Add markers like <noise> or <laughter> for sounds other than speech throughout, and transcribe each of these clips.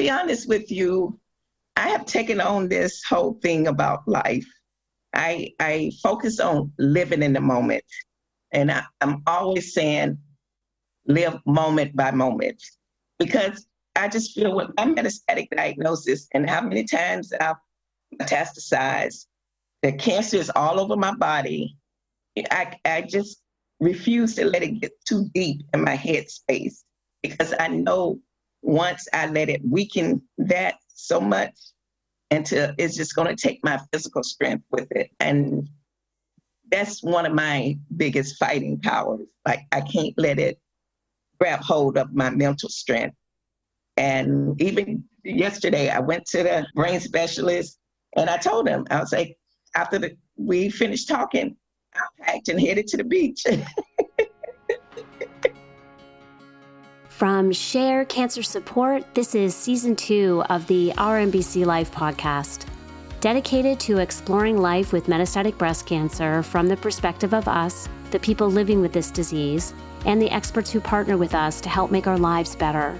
be honest with you, I have taken on this whole thing about life. I I focus on living in the moment. And I, I'm always saying live moment by moment. Because I just feel with my metastatic diagnosis and how many times I've metastasized, the cancer is all over my body. I, I just refuse to let it get too deep in my head space because I know once I let it weaken that so much until it's just going to take my physical strength with it. And that's one of my biggest fighting powers. Like I can't let it grab hold of my mental strength. And even yesterday, I went to the brain specialist and I told him, I was like, after the, we finished talking, I packed and headed to the beach. <laughs> From Share Cancer Support, this is season two of the Our MBC Life podcast, dedicated to exploring life with metastatic breast cancer from the perspective of us, the people living with this disease, and the experts who partner with us to help make our lives better.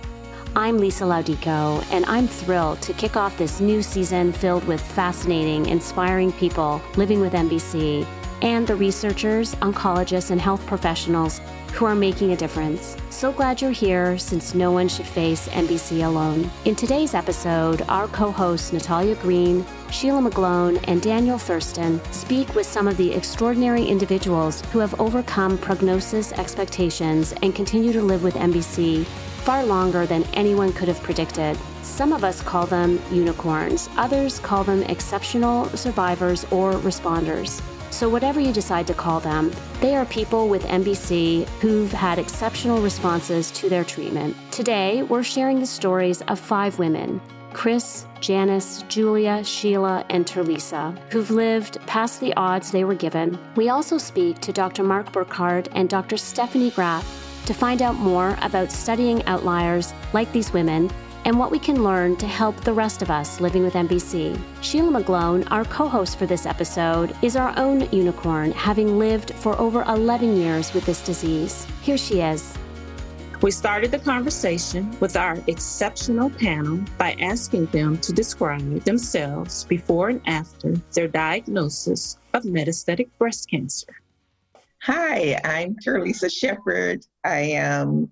I'm Lisa Laudico, and I'm thrilled to kick off this new season filled with fascinating, inspiring people living with MBC and the researchers, oncologists, and health professionals who are making a difference. So glad you're here since no one should face MBC alone. In today's episode, our co hosts Natalia Green, Sheila McGlone, and Daniel Thurston speak with some of the extraordinary individuals who have overcome prognosis expectations and continue to live with MBC far longer than anyone could have predicted. Some of us call them unicorns, others call them exceptional survivors or responders. So, whatever you decide to call them, they are people with MBC who've had exceptional responses to their treatment. Today, we're sharing the stories of five women Chris, Janice, Julia, Sheila, and Terlisa, who've lived past the odds they were given. We also speak to Dr. Mark Burkard and Dr. Stephanie Graff to find out more about studying outliers like these women and what we can learn to help the rest of us living with MBC. Sheila McGlone, our co host for this episode, is our own unicorn, having lived for over 11 years with this disease. Here she is. We started the conversation with our exceptional panel by asking them to describe themselves before and after their diagnosis of metastatic breast cancer. Hi, I'm Terlisa Shepherd. I am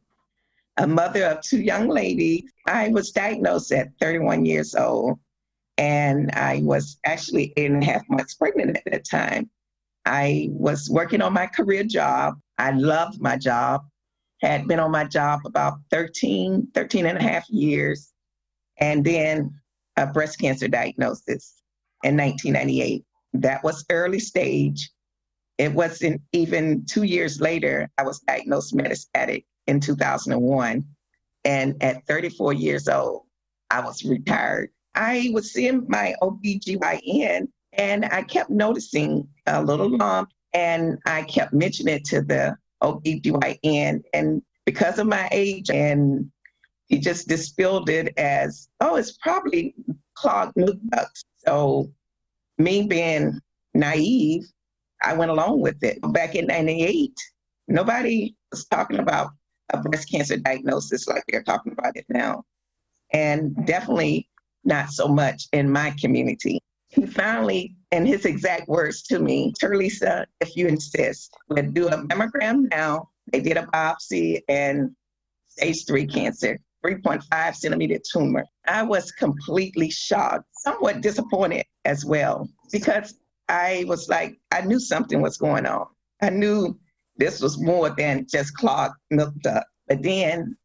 a mother of two young ladies. I was diagnosed at 31 years old, and I was actually eight and a half months pregnant at that time. I was working on my career job. I loved my job, had been on my job about 13, 13 and a half years, and then a breast cancer diagnosis in 1998. That was early stage. It wasn't even two years later, I was diagnosed metastatic in 2001. And at 34 years old, I was retired. I was seeing my OBGYN and I kept noticing a little lump and I kept mentioning it to the OBGYN. And because of my age, and he just dispelled it as, oh, it's probably clogged milk ducts. So, me being naive, I went along with it. Back in 98, nobody was talking about a breast cancer diagnosis like they're talking about it now. And definitely not so much in my community. He finally, in his exact words to me, Terlisa, if you insist, we'll do a mammogram now. They did a biopsy and stage three cancer, 3.5 centimeter tumor. I was completely shocked, somewhat disappointed as well, because I was like, I knew something was going on. I knew this was more than just clogged milk duct. But then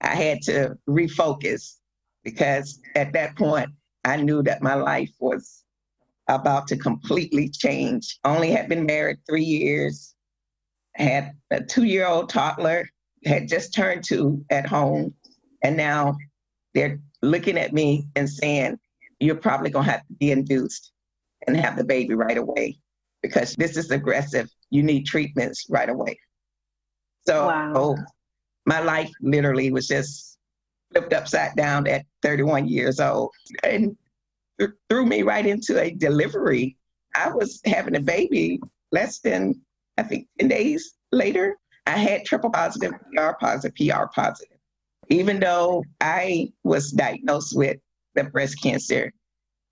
I had to refocus because at that point I knew that my life was about to completely change. Only had been married three years, had a two-year-old toddler, had just turned two at home, and now they're looking at me and saying, "You're probably gonna have to be induced and have the baby right away." because this is aggressive. You need treatments right away. So wow. Oh, my life literally was just flipped upside down at 31 years old and th- threw me right into a delivery. I was having a baby less than, I think, 10 days later. I had triple positive, PR positive, PR positive. even though I was diagnosed with the breast cancer,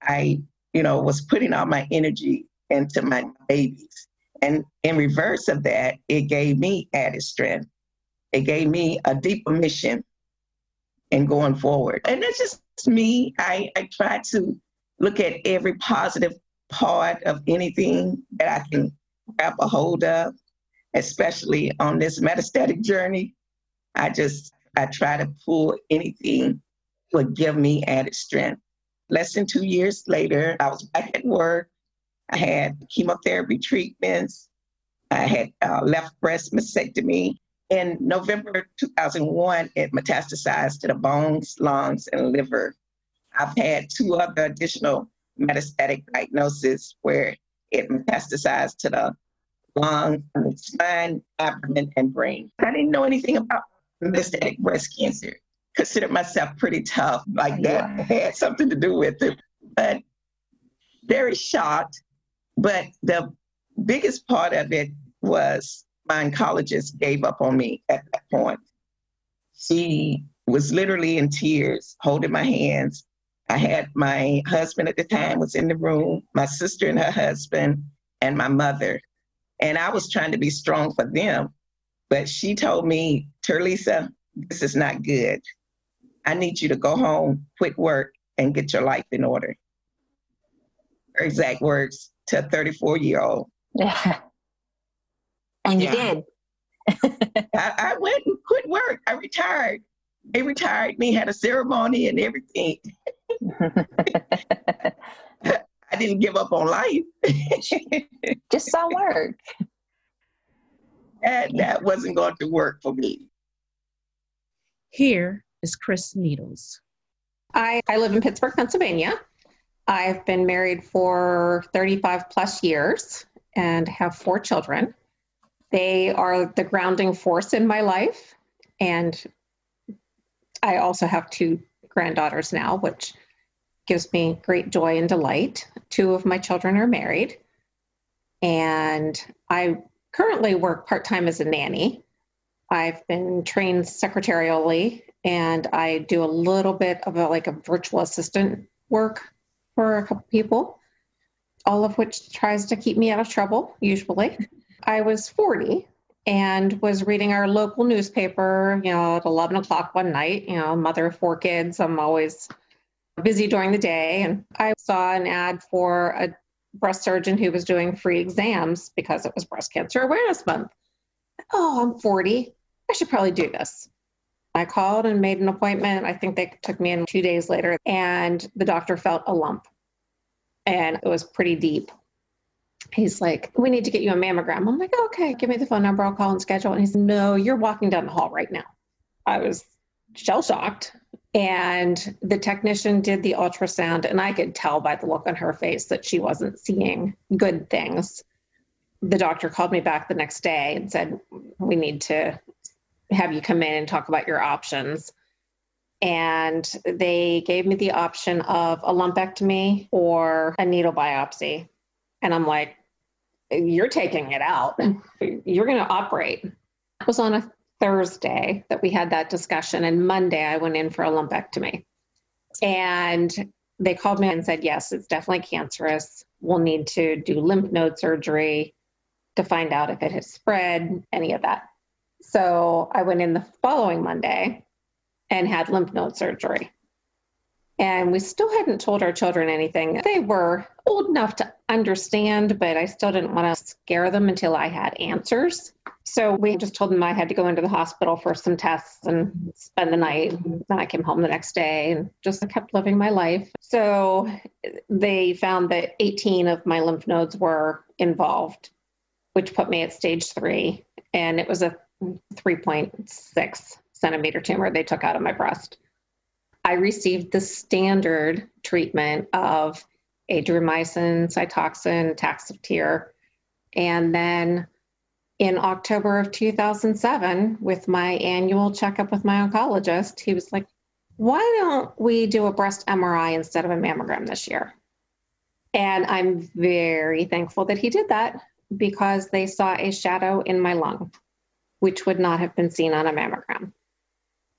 I, you know, was putting all my energy into my babies. And in reverse of that, it gave me added strength. It gave me a deeper mission in going forward. And it's just me. I, I try to look at every positive part of anything that I can grab a hold of, especially on this metastatic journey. I just I try to pull anything would give me added strength. Less than two years later, I was back at work. I had chemotherapy treatments. I had uh, left breast mastectomy. In November 2001, it metastasized to the bones, lungs, and liver. I've had two other additional metastatic diagnoses where it metastasized to the lung, spine, abdomen, and brain. I didn't know anything about metastatic breast cancer. Considered myself pretty tough, like that had something to do with it. But very shocked. But the biggest part of it was my oncologist gave up on me at that point. She was literally in tears, holding my hands. I had my husband at the time was in the room, my sister and her husband, and my mother. And I was trying to be strong for them. But she told me, Terlisa, this is not good. I need you to go home, quit work, and get your life in order. Her exact words to a 34 year old. Yeah. <laughs> And you did. <laughs> I, I, went and quit work. I retired. They retired me, had a ceremony and everything. <laughs> I didn't give up on life. Just saw work. And that wasn't going to work for me. Here is Chris Needles. I, I live in Pittsburgh, Pennsylvania. I've been married for 35 plus years and have four children. They are the grounding force in my life. And I also have two granddaughters now, which gives me great joy and delight. Two of my children are married. And I currently work part time as a nanny. I've been trained secretarially and I do a little bit of a, like a virtual assistant work for a couple people, all of which tries to keep me out of trouble, usually. I was 40 and was reading our local newspaper, you know, at 11 o'clock one night, you know, mother of four kids. I'm always busy during the day. And I saw an ad for a breast surgeon who was doing free exams because it was Breast Cancer Awareness Month. Oh, I'm 40. I should probably do this. I called and made an appointment. I think they took me in two days later, and the doctor felt a lump, and it was pretty deep. He's like, We need to get you a mammogram. I'm like, Okay, give me the phone number. I'll call and schedule. And he's, No, you're walking down the hall right now. I was shell shocked. And the technician did the ultrasound, and I could tell by the look on her face that she wasn't seeing good things. The doctor called me back the next day and said, We need to have you come in and talk about your options. And they gave me the option of a lumpectomy or a needle biopsy. And I'm like, You're taking it out. <laughs> You're going to operate. It was on a Thursday that we had that discussion, and Monday I went in for a lumpectomy. And they called me and said, Yes, it's definitely cancerous. We'll need to do lymph node surgery to find out if it has spread, any of that. So I went in the following Monday and had lymph node surgery. And we still hadn't told our children anything. They were old enough to understand, but I still didn't want to scare them until I had answers. So we just told them I had to go into the hospital for some tests and spend the night. Then I came home the next day and just kept living my life. So they found that 18 of my lymph nodes were involved, which put me at stage three. And it was a 3.6 centimeter tumor they took out of my breast. I received the standard treatment of adriamycin, cytoxan, taxotere. And then in October of 2007, with my annual checkup with my oncologist, he was like, why don't we do a breast MRI instead of a mammogram this year? And I'm very thankful that he did that because they saw a shadow in my lung, which would not have been seen on a mammogram.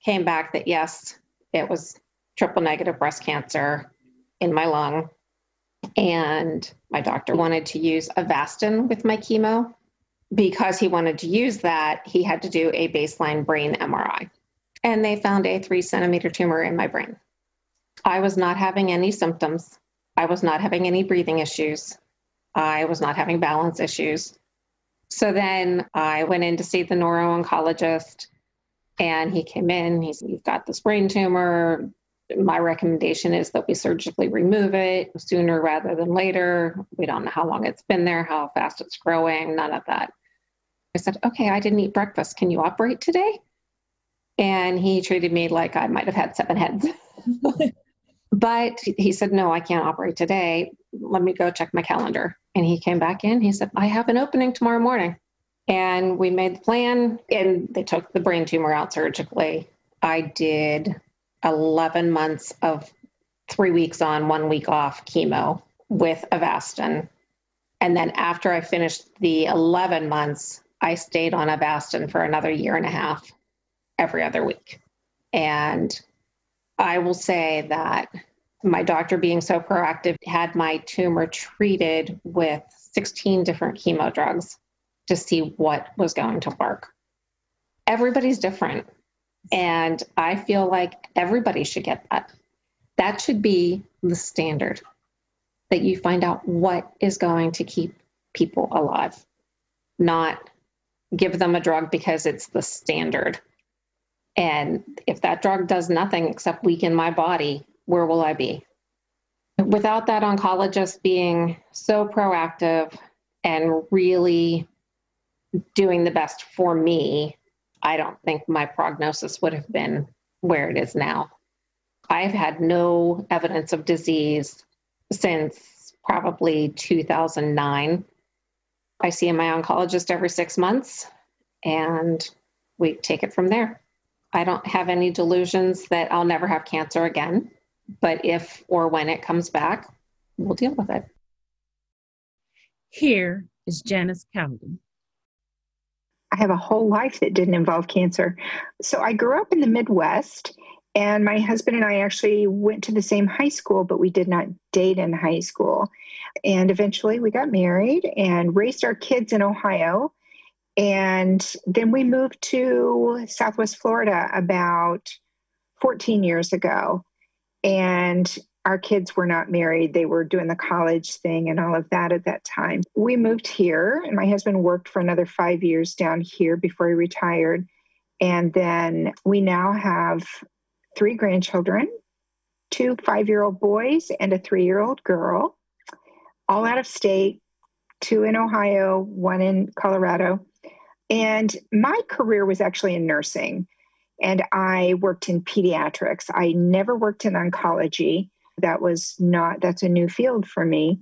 came back that yes, it was triple negative breast cancer in my lung. And my doctor wanted to use Avastin with my chemo. Because he wanted to use that, he had to do a baseline brain MRI. And they found a three centimeter tumor in my brain. I was not having any symptoms. I was not having any breathing issues. I was not having balance issues. So then I went in to see the neuro oncologist, and he came in. He said, You've got this brain tumor. My recommendation is that we surgically remove it sooner rather than later. We don't know how long it's been there, how fast it's growing, none of that. I said, Okay, I didn't eat breakfast. Can you operate today? And he treated me like I might have had seven heads. <laughs> but he said, No, I can't operate today. Let me go check my calendar. And he came back in. He said, I have an opening tomorrow morning. And we made the plan, and they took the brain tumor out surgically. I did 11 months of three weeks on, one week off chemo with Avastin. And then after I finished the 11 months, I stayed on Avastin for another year and a half every other week. And I will say that my doctor being so proactive had my tumor treated with 16 different chemo drugs to see what was going to work. Everybody's different. And I feel like everybody should get that. That should be the standard that you find out what is going to keep people alive, not give them a drug because it's the standard. And if that drug does nothing except weaken my body, where will I be? Without that oncologist being so proactive and really doing the best for me, I don't think my prognosis would have been where it is now. I've had no evidence of disease since probably 2009. I see my oncologist every six months and we take it from there. I don't have any delusions that I'll never have cancer again. But if or when it comes back, we'll deal with it. Here is Janice Cowden. I have a whole life that didn't involve cancer. So I grew up in the Midwest, and my husband and I actually went to the same high school, but we did not date in high school. And eventually we got married and raised our kids in Ohio. And then we moved to Southwest Florida about 14 years ago and our kids were not married. They were doing the college thing and all of that at that time. We moved here, and my husband worked for another five years down here before he retired. And then we now have three grandchildren two five year old boys and a three year old girl, all out of state, two in Ohio, one in Colorado. And my career was actually in nursing and I worked in pediatrics. I never worked in oncology. That was not, that's a new field for me.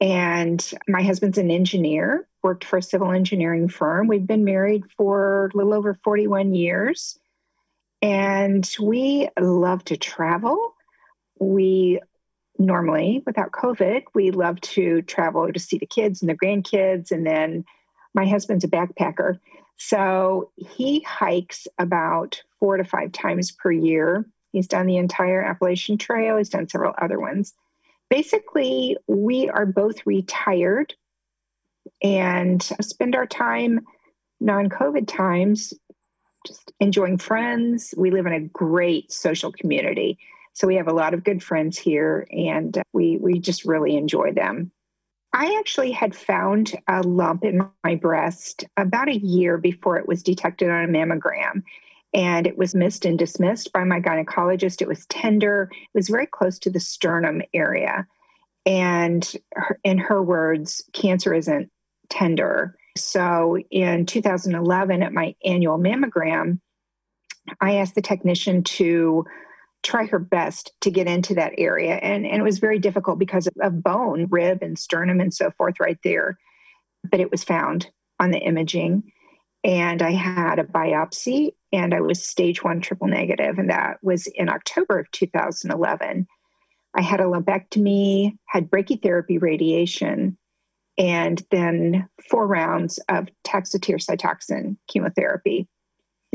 And my husband's an engineer, worked for a civil engineering firm. We've been married for a little over 41 years. And we love to travel. We normally, without COVID, we love to travel to see the kids and the grandkids. And then my husband's a backpacker. So he hikes about four to five times per year. He's done the entire Appalachian Trail, he's done several other ones. Basically, we are both retired and spend our time non COVID times just enjoying friends. We live in a great social community. So we have a lot of good friends here and uh, we, we just really enjoy them. I actually had found a lump in my breast about a year before it was detected on a mammogram. And it was missed and dismissed by my gynecologist. It was tender, it was very close to the sternum area. And in her words, cancer isn't tender. So in 2011, at my annual mammogram, I asked the technician to try her best to get into that area. And, and it was very difficult because of bone, rib, and sternum, and so forth, right there. But it was found on the imaging. And I had a biopsy, and I was stage one triple negative, and that was in October of 2011. I had a lumpectomy, had brachytherapy radiation, and then four rounds of taxotere cytoxan chemotherapy.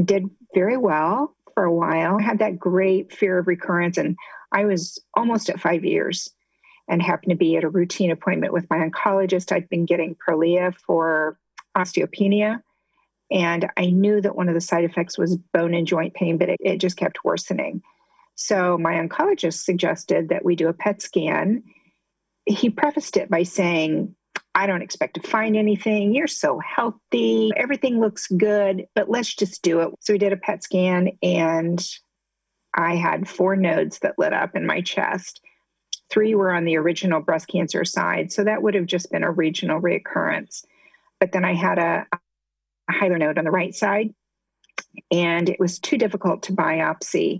Did very well for a while. I had that great fear of recurrence, and I was almost at five years and happened to be at a routine appointment with my oncologist. I'd been getting Prolia for osteopenia. And I knew that one of the side effects was bone and joint pain, but it, it just kept worsening. So my oncologist suggested that we do a PET scan. He prefaced it by saying, I don't expect to find anything. You're so healthy. Everything looks good, but let's just do it. So we did a PET scan and I had four nodes that lit up in my chest. Three were on the original breast cancer side. So that would have just been a regional reoccurrence. But then I had a, a hilar node on the right side, and it was too difficult to biopsy.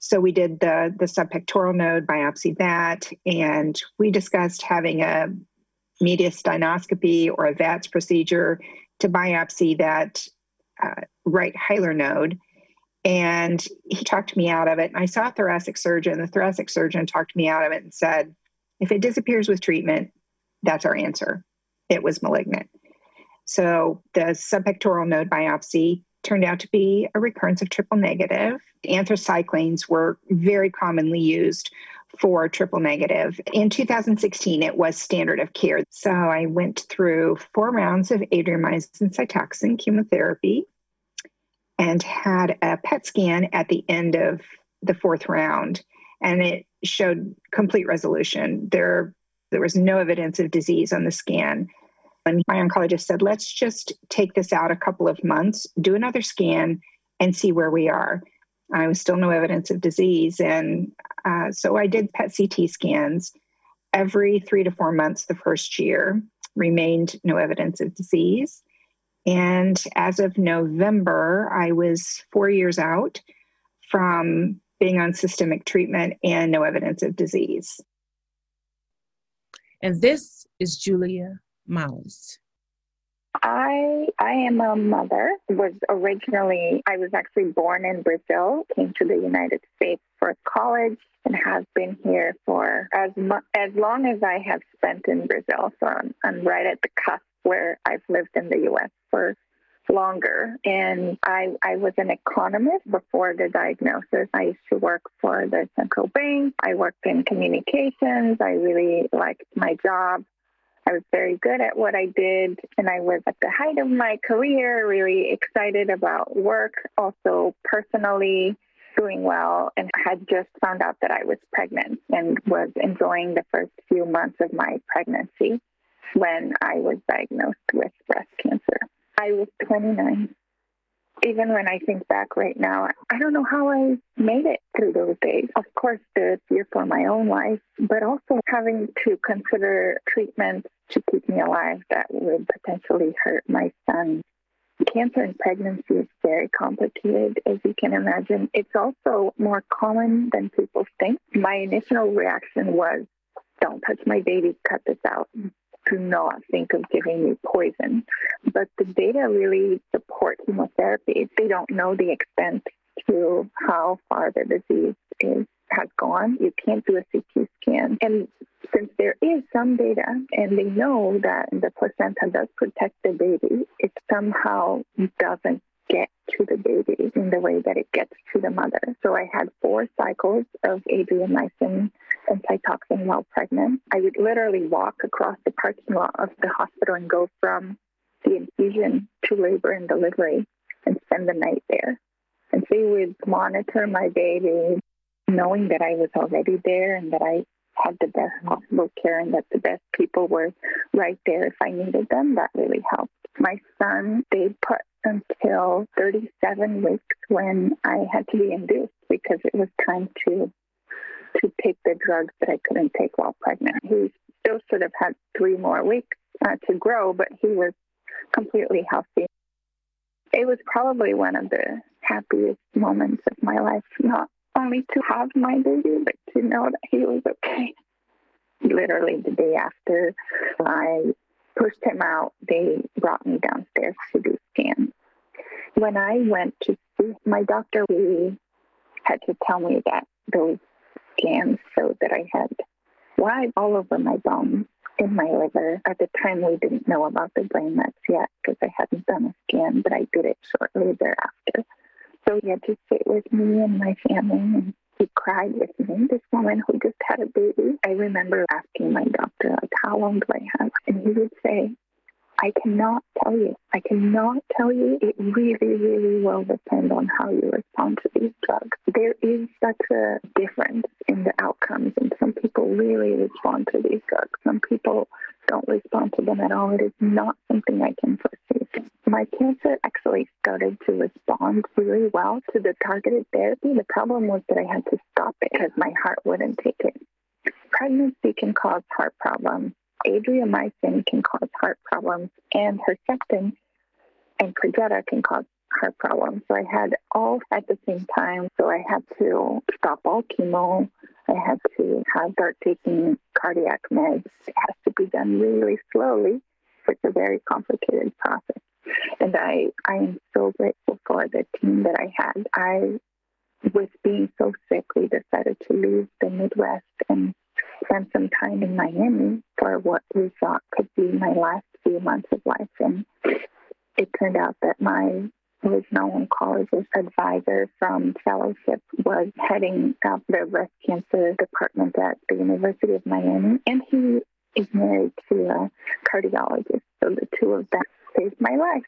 So we did the, the subpectoral node, biopsy that, and we discussed having a mediastinoscopy or a VATS procedure to biopsy that uh, right hilar node. And he talked me out of it. And I saw a thoracic surgeon. The thoracic surgeon talked me out of it and said, if it disappears with treatment, that's our answer. It was malignant. So the subpectoral node biopsy turned out to be a recurrence of triple negative. Anthracyclines were very commonly used for triple negative. In 2016, it was standard of care. So I went through four rounds of adriamycin cytoxan chemotherapy and had a PET scan at the end of the fourth round, and it showed complete resolution. There, there was no evidence of disease on the scan. And my oncologist said, let's just take this out a couple of months, do another scan, and see where we are. I was still no evidence of disease. And uh, so I did PET CT scans every three to four months the first year, remained no evidence of disease. And as of November, I was four years out from being on systemic treatment and no evidence of disease. And this is Julia Miles. I I am a mother. Was originally I was actually born in Brazil. Came to the United States for college and have been here for as mu- as long as I have spent in Brazil. So I'm, I'm right at the cusp where I've lived in the U.S. for longer. And I, I was an economist before the diagnosis. I used to work for the central bank. I worked in communications. I really liked my job. I was very good at what I did, and I was at the height of my career, really excited about work, also personally doing well, and had just found out that I was pregnant and was enjoying the first few months of my pregnancy when I was diagnosed with breast cancer. I was 29. Even when I think back right now, I don't know how I made it through those days. Of course, the fear for my own life, but also having to consider treatment to keep me alive that would potentially hurt my son. Cancer in pregnancy is very complicated, as you can imagine. It's also more common than people think. My initial reaction was, don't touch my baby, cut this out do not think of giving me poison. But the data really support chemotherapy. They don't know the extent to how far the disease is has gone. You can't do a CT scan. And since there is some data and they know that the placenta does protect the baby, it somehow doesn't get to the baby in the way that it gets to the mother. So I had four cycles of adriamycin and cytoxan while pregnant. I would literally walk across the parking lot of the hospital and go from the infusion to labor and delivery and spend the night there. And they would monitor my baby, knowing that I was already there and that I had the best possible care and that the best people were right there if I needed them. That really helped. My son stayed put until 37 weeks when I had to be induced because it was time to to take the drugs that I couldn't take while pregnant. He still should have had three more weeks uh, to grow, but he was completely healthy. It was probably one of the happiest moments of my life, not only to have my baby, but to know that he was okay. Literally the day after I pushed him out, they brought me downstairs to do scans. When I went to see my doctor, we had to tell me that those scans showed that I had white all over my bones in my liver. At the time, we didn't know about the brain mets yet because I hadn't done a scan, but I did it shortly thereafter. So he had to sit with me and my family and he cried with me. This woman who just had a baby. I remember asking my doctor, like, how long do I have? And he would say, I cannot tell you. I cannot tell you. It really, really will depend on how you respond to these drugs. There is such a difference in the outcomes, and some people really respond to these drugs. Some people don't respond to them at all. It is not something I can foresee. My cancer actually started to respond really well to the targeted therapy. The problem was that I had to stop it because my heart wouldn't take it. Pregnancy can cause heart problems Adriamycin can cause heart problems, and Herceptin and Perjeta can cause heart problems. So I had all at the same time. So I had to stop all chemo. I had to have, start taking cardiac meds. It has to be done really slowly. It's a very complicated process. And I, I am so grateful for the team that I had. I, with being so sick, we decided to leave the Midwest and spent some time in Miami for what we thought could be my last few months of life. And it turned out that my original oncologist advisor from fellowship was heading up the breast cancer department at the University of Miami. And he is married to a cardiologist. So the two of them saved my life.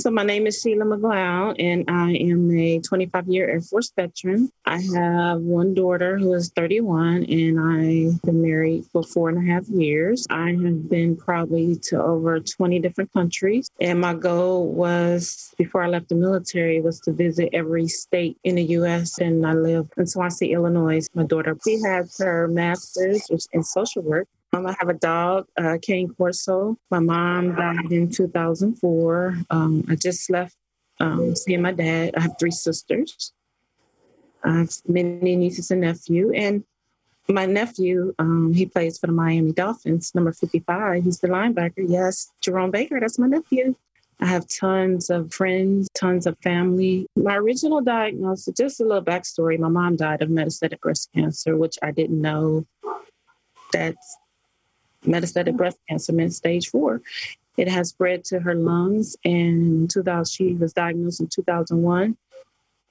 So, my name is Sheila McLeod, and I am a 25 year Air Force veteran. I have one daughter who is 31, and I've been married for four and a half years. I have been probably to over 20 different countries, and my goal was before I left the military was to visit every state in the U.S. And I live in Swansea, Illinois. My daughter, she has her master's in social work um, I have a dog, uh, Cane Corso. My mom died in 2004. Um, I just left um, seeing my dad. I have three sisters. I have many nieces and nephew. And my nephew, um, he plays for the Miami Dolphins, number 55. He's the linebacker. Yes, Jerome Baker, that's my nephew. I have tons of friends, tons of family. My original diagnosis, just a little backstory my mom died of metastatic breast cancer, which I didn't know. That's metastatic breast cancer, mid stage four. It has spread to her lungs, and 2000, she was diagnosed in 2001.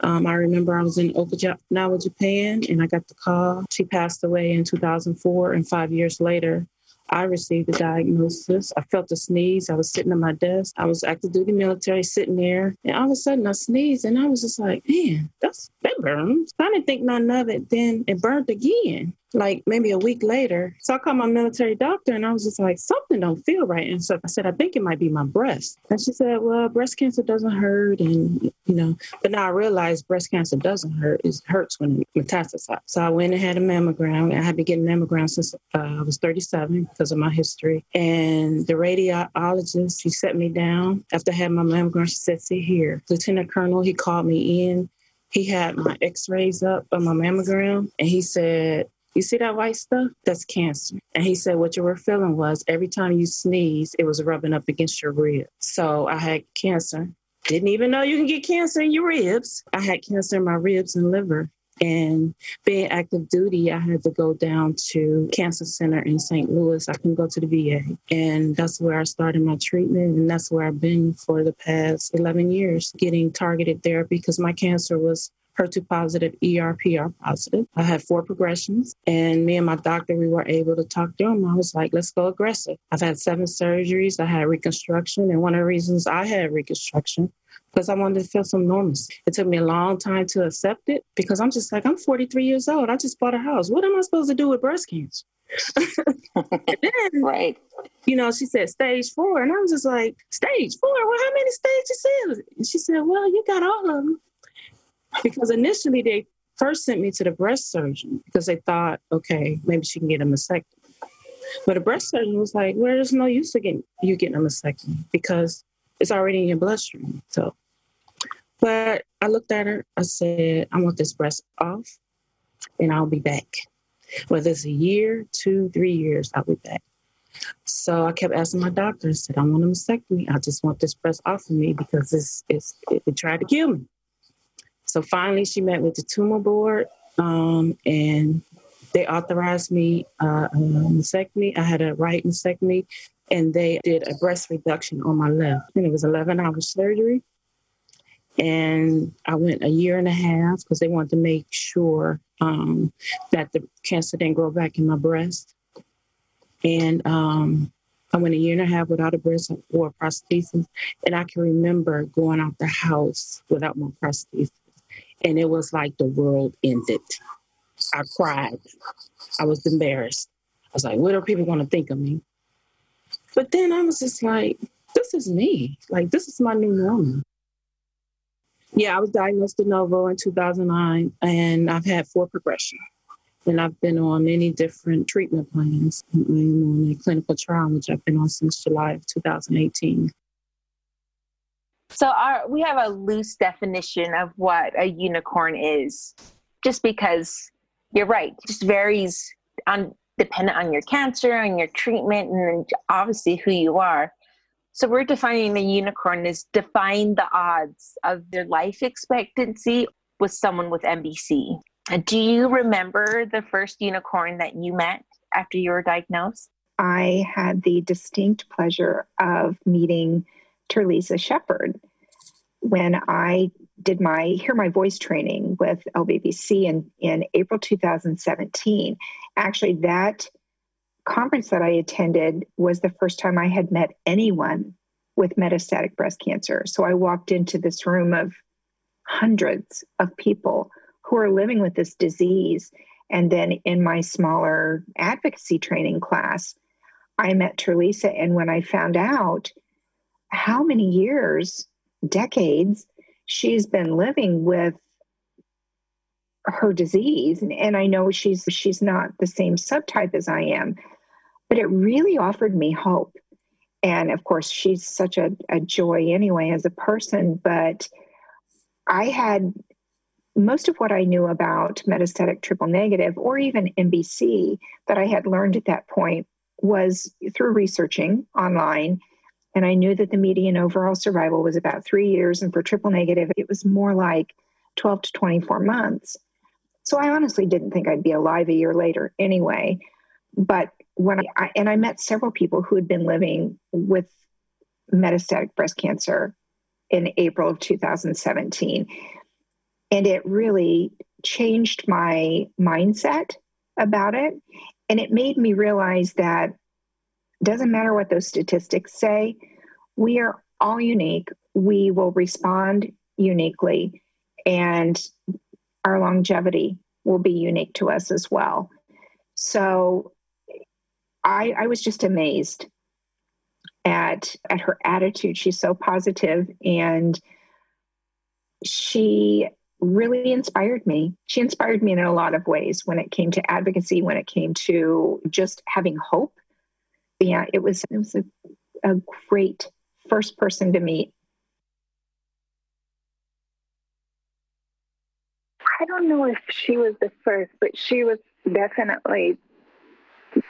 Um, I remember I was in Okinawa, Japan, and I got the call. She passed away in 2004, and five years later, I received the diagnosis. I felt a sneeze. I was sitting at my desk. I was active duty military sitting there. And all of a sudden I sneezed and I was just like, man, that's that burns. I didn't think none of it. Then it burned again like maybe a week later. So I called my military doctor and I was just like, something don't feel right. And so I said, I think it might be my breast. And she said, well, breast cancer doesn't hurt. And, you know, but now I realized breast cancer doesn't hurt. It hurts when it metastasizes. So I went and had a mammogram. I had been getting mammogram since uh, I was 37 because of my history. And the radiologist, she set me down after I had my mammogram. She said, sit here. Lieutenant Colonel, he called me in. He had my x-rays up on my mammogram and he said, you see that white stuff? That's cancer. And he said what you were feeling was every time you sneeze, it was rubbing up against your rib. So I had cancer. Didn't even know you can get cancer in your ribs. I had cancer in my ribs and liver. And being active duty, I had to go down to Cancer Center in St. Louis. I couldn't go to the VA. And that's where I started my treatment. And that's where I've been for the past 11 years, getting targeted therapy because my cancer was HER2 positive, ERPR positive. I had four progressions, and me and my doctor, we were able to talk through them. I was like, let's go aggressive. I've had seven surgeries. I had reconstruction, and one of the reasons I had reconstruction because I wanted to feel some normalcy. It took me a long time to accept it because I'm just like, I'm 43 years old. I just bought a house. What am I supposed to do with breast cancer? <laughs> then, right. You know, she said stage four. And I was just like, stage four? Well, how many stages is it? And she said, well, you got all of them because initially they first sent me to the breast surgeon because they thought, okay, maybe she can get a mastectomy. But the breast surgeon was like, well, there's no use to getting you getting a mastectomy because it's already in your bloodstream. So, but I looked at her. I said, I want this breast off, and I'll be back. Whether it's a year, two, three years, I'll be back. So I kept asking my doctor. I said, I want a mastectomy. I just want this breast off of me because it's, it's it, it tried to kill me. So finally, she met with the tumor board, um, and they authorized me uh, a mastectomy. I had a right mastectomy, and they did a breast reduction on my left. And it was 11 hour surgery. And I went a year and a half because they wanted to make sure um, that the cancer didn't grow back in my breast. And um, I went a year and a half without a breast or prosthesis. And I can remember going out the house without my prosthesis. And it was like the world ended. I cried. I was embarrassed. I was like, what are people going to think of me? But then I was just like, this is me. Like, this is my new normal. Yeah, I was diagnosed de novo in 2009, and I've had four progressions. And I've been on many different treatment plans. I'm on a clinical trial, which I've been on since July of 2018. So our, we have a loose definition of what a unicorn is, just because you're right, it just varies on dependent on your cancer, on your treatment, and obviously who you are. So we're defining the unicorn as define the odds of their life expectancy with someone with MBC. Do you remember the first unicorn that you met after you were diagnosed? I had the distinct pleasure of meeting Terlisa Shepard when I did my Hear My Voice training with LBBC in, in April 2017. Actually, that conference that I attended was the first time I had met anyone with metastatic breast cancer. So I walked into this room of hundreds of people who are living with this disease. And then in my smaller advocacy training class, I met Terlisa. And when I found out how many years, decades, she's been living with her disease. And i know she's she's not the same subtype as i am but it really offered me hope. And of course she's such a, a joy anyway as a person but i had most of what i knew about metastatic triple negative or even mbc that i had learned at that point was through researching online and I knew that the median overall survival was about three years. And for triple negative, it was more like 12 to 24 months. So I honestly didn't think I'd be alive a year later anyway. But when I, and I met several people who had been living with metastatic breast cancer in April of 2017. And it really changed my mindset about it. And it made me realize that doesn't matter what those statistics say, we are all unique. We will respond uniquely, and our longevity will be unique to us as well. So I, I was just amazed at at her attitude. She's so positive and she really inspired me. She inspired me in a lot of ways when it came to advocacy, when it came to just having hope yeah, it was it was a, a great first person to meet. I don't know if she was the first, but she was definitely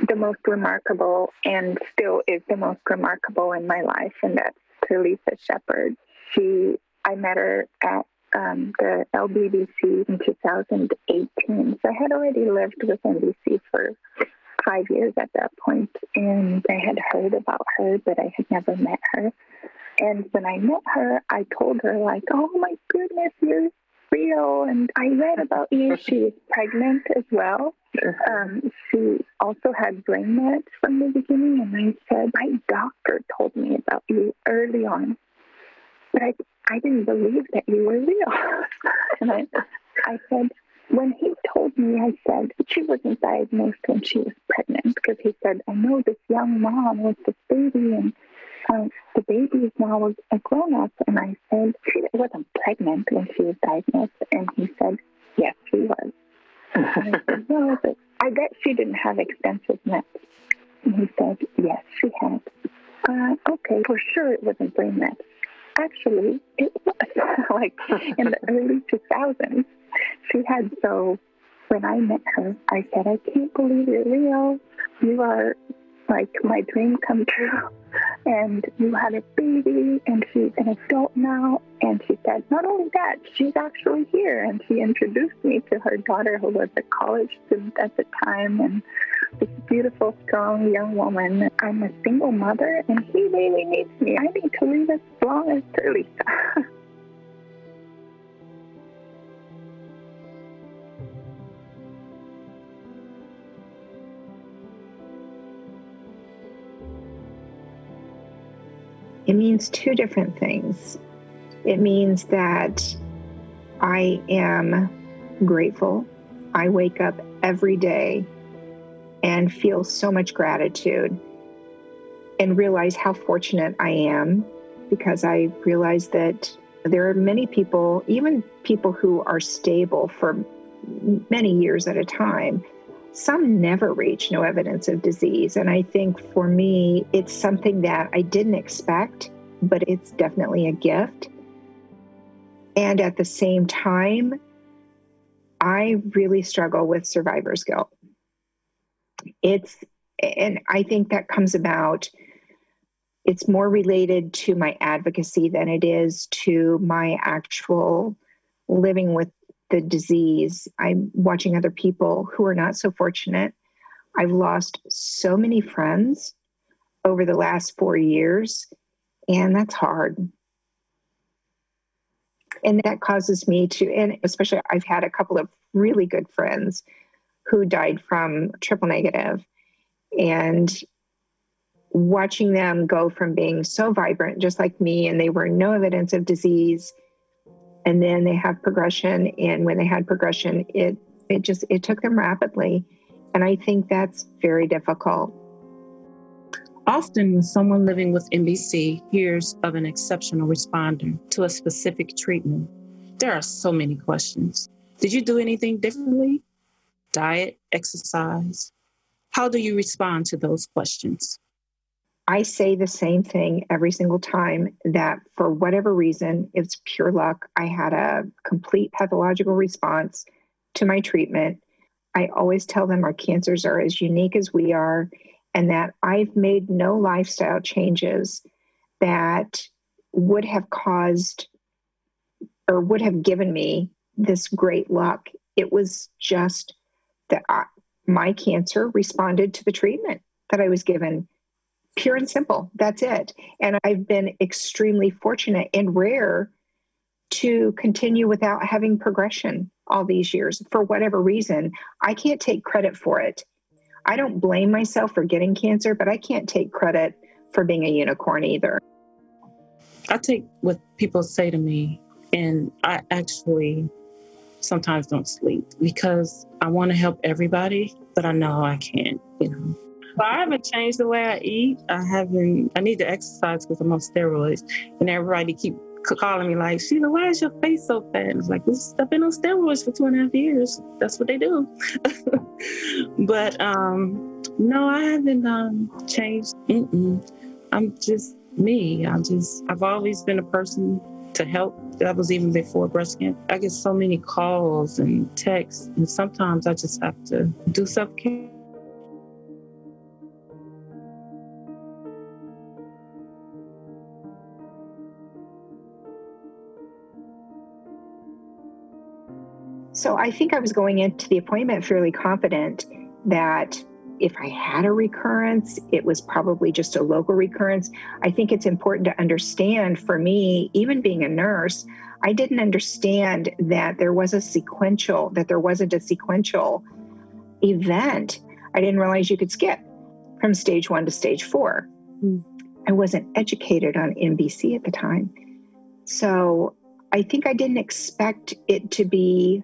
the most remarkable and still is the most remarkable in my life, and that's Terlisa Shepard. She, I met her at um, the LBBC in 2018. So I had already lived with MBC for five years at that point, and I had heard about her, but I had never met her. And when I met her, I told her, like, oh my goodness, you're real. And I read about you. <laughs> She is pregnant as well. Um, she also had brain mets from the beginning. And I said, my doctor told me about you early on. But I, I didn't believe that you were real. <laughs> and I, I said, when he told me, I said she wasn't diagnosed when she was pregnant because he said, I know this young mom with this baby and uh, the baby is now a, grown up. And I said, she wasn't pregnant when she was diagnosed. And he said, yes, she was. I said, no, but I bet she didn't have extensive mets. And he said, yes, she had. Uh, okay, for sure it wasn't brain mets. Actually, it was <laughs> like in the <laughs> early 2000s she had so when I met her, I said, I can't believe you're real. You are like my dream come true. And you had a baby and she's an adult now. And she said, not only that, she's actually here. And she introduced me to her daughter who was a college student at the time. And beautiful, strong young woman. I'm a single mother, and he really needs me. I need to live as long as Teresa. <laughs> It means two different things. It means that I am grateful. I wake up every day and feel so much gratitude and realize how fortunate I am because I realize that there are many people, even people who are stable for many years at a time, some never reach no evidence of disease. And I think for me, it's something that I didn't expect, but it's definitely a gift. And at the same time, I really struggle with survivor's guilt. It's, and I think that comes about, it's more related to my advocacy than it is to my actual living with the disease. I'm watching other people who are not so fortunate. I've lost so many friends over the last four years, and that's hard. And that causes me to, and especially I've had a couple of really good friends who died from triple negative, and watching them go from being so vibrant, just like me, and they were no evidence of disease and then they have progression and when they had progression it it just it took them rapidly. And i think that's very difficult. Often when someone living with MBC hears of an exceptional responder to a specific treatment. There are so many questions. Did you do anything differently diet exercise how do you respond to those questions I say the same thing every single time that for whatever reason, it's pure luck. I had a complete pathological response to my treatment. I always tell them our cancers are as unique as we are, and that I've made no lifestyle changes that would have caused or would have given me this great luck. It was just that I, my cancer responded to the treatment that I was given pure and simple. That's it. And I've been extremely fortunate and rare to continue without having progression all these years for whatever reason. I can't take credit for it. I don't blame myself for getting cancer, but I can't take credit for being a unicorn either. I take what people say to me, and I actually sometimes don't sleep because I want to help everybody, but I know I can't, you know. But I haven't changed the way I eat. I haven't. I need to exercise because I'm on steroids, and everybody keep calling me like, Sheila, why is your face so fat? And it's like, this I've been on steroids for two and a half years. That's what they do. <laughs> but um, no, I haven't um, changed. Mm-mm. I'm just me. I'm just I've always been a person to help. That was even before breast cancer. I get so many calls and texts, and sometimes I just have to do self care. So I think I was going into the appointment fairly confident that if I had a recurrence, it was probably just a local recurrence. I think it's important to understand for me, even being a nurse, I didn't understand that there was a sequential, that there wasn't a sequential event. I didn't realize you could skip from stage one to stage four. Mm. I wasn't educated on MBC at the time. So I think I didn't expect it to be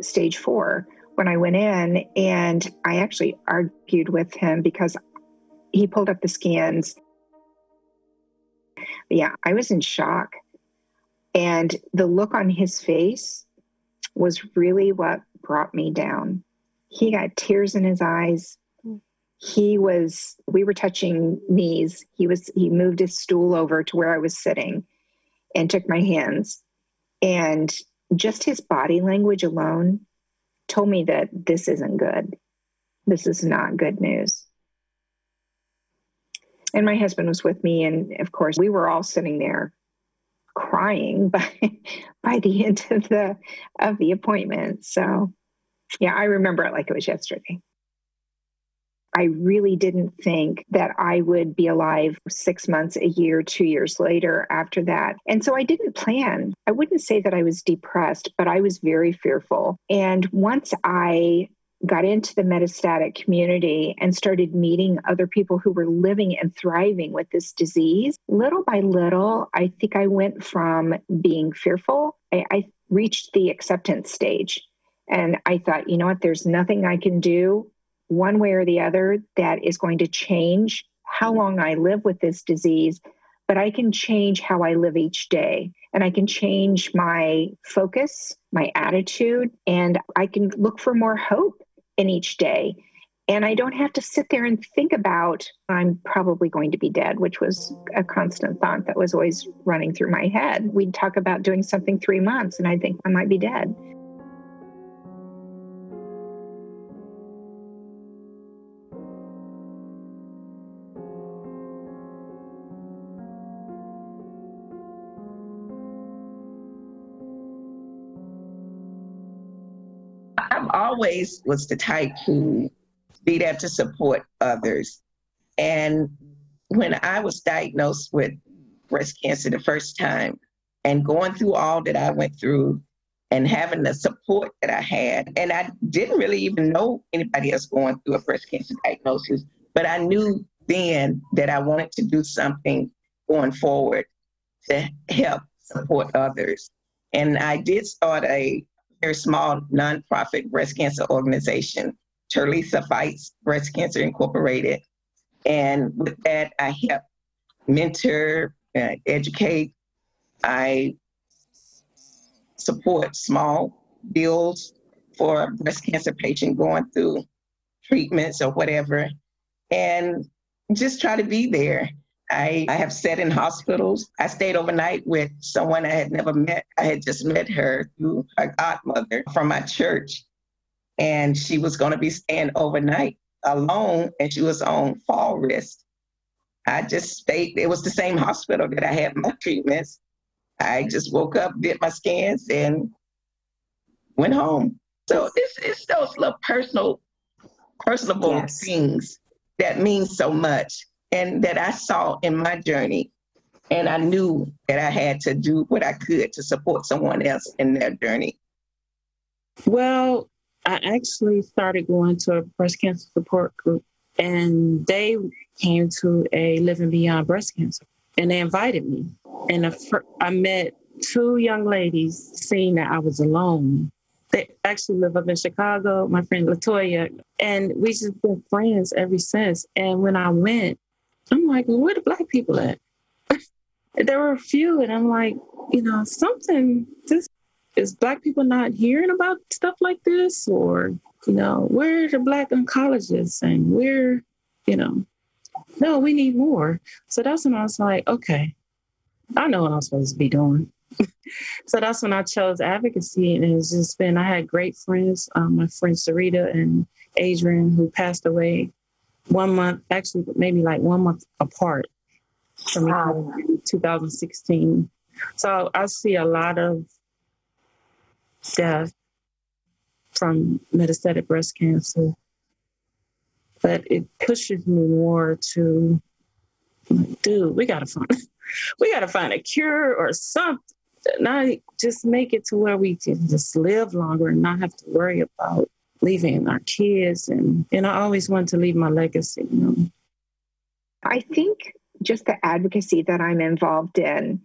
stage four when I went in, and I actually argued with him because he pulled up the scans. But yeah, I was in shock. And the look on his face was really what brought me down. He got tears in his eyes. Mm. He was, we were touching knees. He was, he moved his stool over to where I was sitting and took my hands. And just his body language alone told me that this isn't good. This is not good news. And my husband was with me, and of course, we were all sitting there crying <laughs> by by the end of the of the appointment. So, yeah, I remember it like it was yesterday. I really didn't think that I would be alive six months, a year, two years later after that. And so I didn't plan. I wouldn't say that I was depressed, but I was very fearful. And once I got into the metastatic community and started meeting other people who were living and thriving with this disease, little by little, I think I went from being fearful, I, I reached the acceptance stage. And I thought, you know what, there's nothing I can do one way or the other that is going to change how mm-hmm. long I live with this disease, but I can change how I live each day. And I can change my focus, my attitude, and I can look for more hope in each day. And I don't have to sit there and think about, I'm probably going to be dead, which was a constant thought that was always running through my head. We'd talk about doing something three months, and I'd think I might be dead. Always was the type to be there to support others. And when I was diagnosed with breast cancer the first time and going through all that I went through and having the support that I had, and I didn't really even know anybody else going through a breast cancer diagnosis, but I knew then that I wanted to do something going forward to help support others. And I did start a very small nonprofit breast cancer organization, Terlisa Fights Breast Cancer Incorporated. And with that, I help mentor, uh, educate. I support small bills for a breast cancer patient going through treatments or whatever, and just try to be there I, I have sat in hospitals. I stayed overnight with someone I had never met. I had just met her through her godmother from my church. And she was going to be staying overnight alone, and she was on fall risk. I just stayed, it was the same hospital that I had my treatments. I just woke up, did my scans, and went home. So it's, it's those little personal, personable yes. things that mean so much and that I saw in my journey. And I knew that I had to do what I could to support someone else in their journey. Well, I actually started going to a breast cancer support group, and they came to a Living Beyond Breast Cancer, and they invited me. And I met two young ladies, seeing that I was alone. They actually live up in Chicago, my friend Latoya, and we just been friends ever since. And when I went, I'm like, well, where the black people at? <laughs> there were a few, and I'm like, you know, something. This is black people not hearing about stuff like this, or you know, where are the black oncologists, and where, you know, no, we need more. So that's when I was like, okay, I know what I'm supposed to be doing. <laughs> so that's when I chose advocacy, and it's just been. I had great friends, um, my friend Sarita and Adrian, who passed away one month, actually maybe like one month apart from wow. 2016. So I see a lot of death from metastatic breast cancer, but it pushes me more to, dude, we gotta find, <laughs> we gotta find a cure or something. Not just make it to where we can just live longer and not have to worry about leaving our kids and and I always want to leave my legacy, you know. I think just the advocacy that I'm involved in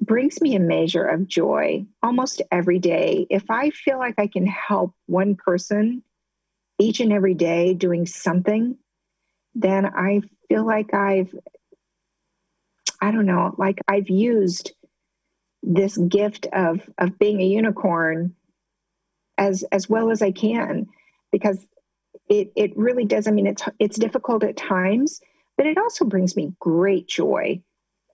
brings me a measure of joy almost every day. If I feel like I can help one person each and every day doing something, then I feel like I've, I don't know, like I've used this gift of of being a unicorn as as well as I can because it it really does. I mean, it's it's difficult at times, but it also brings me great joy.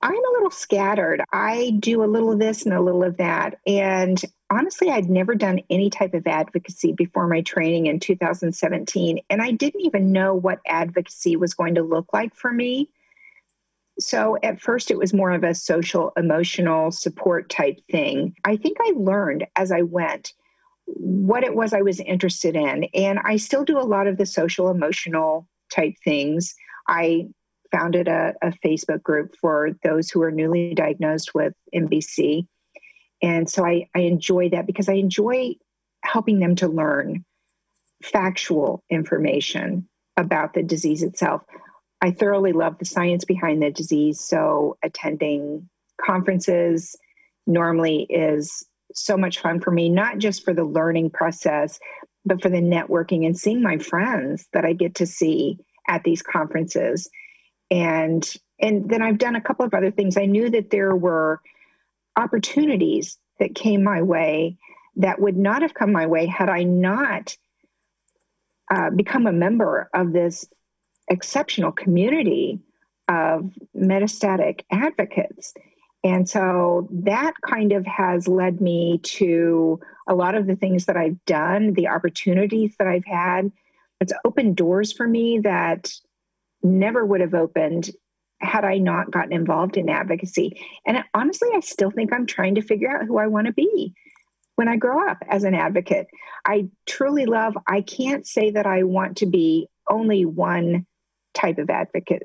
I'm a little scattered. I do a little of this and a little of that. And honestly, I'd never done any type of advocacy before my training in 2017. And I didn't even know what advocacy was going to look like for me. So at first, it was more of a social, emotional support type thing. I think I learned as I went what it was I was interested in. And I still do a lot of the social emotional type things. I founded a, a Facebook group for those who are newly diagnosed with MBC. And so I, I enjoy that because I enjoy helping them to learn factual information about the disease itself. I thoroughly love the science behind the disease. So attending conferences normally is so much fun for me, not just for the learning process, but for the networking and seeing my friends that I get to see at these conferences. And and then I've done a couple of other things. I knew that there were opportunities that came my way that would not have come my way had I not uh, become a member of this exceptional community of metastatic advocates. And so that kind of has led me to a lot of the things that I've done, the opportunities that I've had. It's opened doors for me that never would have opened had I not gotten involved in advocacy. And honestly, I still think I'm trying to figure out who I want to be when I grow up as an advocate. I truly love, I can't say that I want to be only one type of advocate.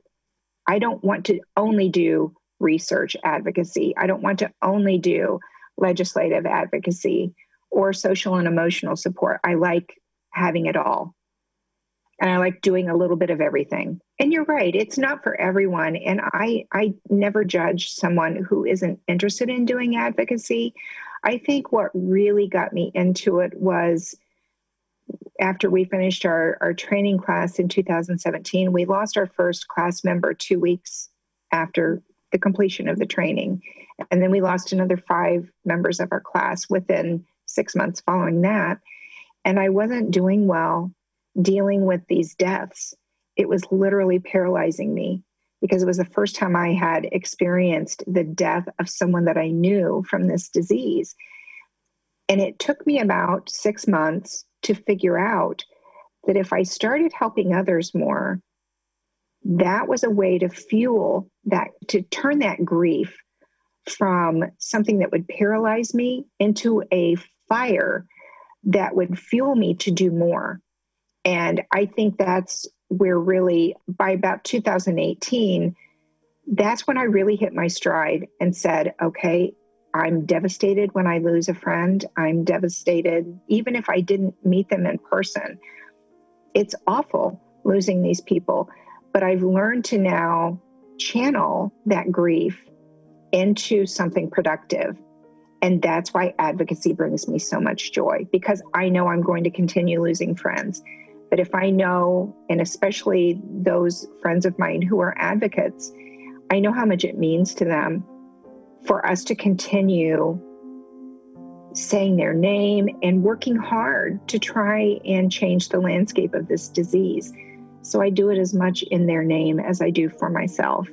I don't want to only do research advocacy. I don't want to only do legislative advocacy or social and emotional support. I like having it all. And I like doing a little bit of everything. And you're right, it's not for everyone. And I I never judge someone who isn't interested in doing advocacy. I think what really got me into it was after we finished our, our training class in 2017, we lost our first class member two weeks after the completion of the training. And then we lost another five members of our class within six months following that. And I wasn't doing well dealing with these deaths. It was literally paralyzing me because it was the first time I had experienced the death of someone that I knew from this disease. And it took me about six months to figure out that if I started helping others more, that was a way to fuel that, to turn that grief from something that would paralyze me into a fire that would fuel me to do more. And I think that's where really, by about 2018, that's when I really hit my stride and said, okay, I'm devastated when I lose a friend. I'm devastated even if I didn't meet them in person. It's awful losing these people, but I've learned to now channel that grief into something productive. And that's why advocacy brings me so much joy because I know I'm going to continue losing friends. But if I know, and especially those friends of mine who are advocates, I know how much it means to them for us to continue saying their name and working hard to try and change the landscape of this disease. So I do it as much in their name as I do for myself.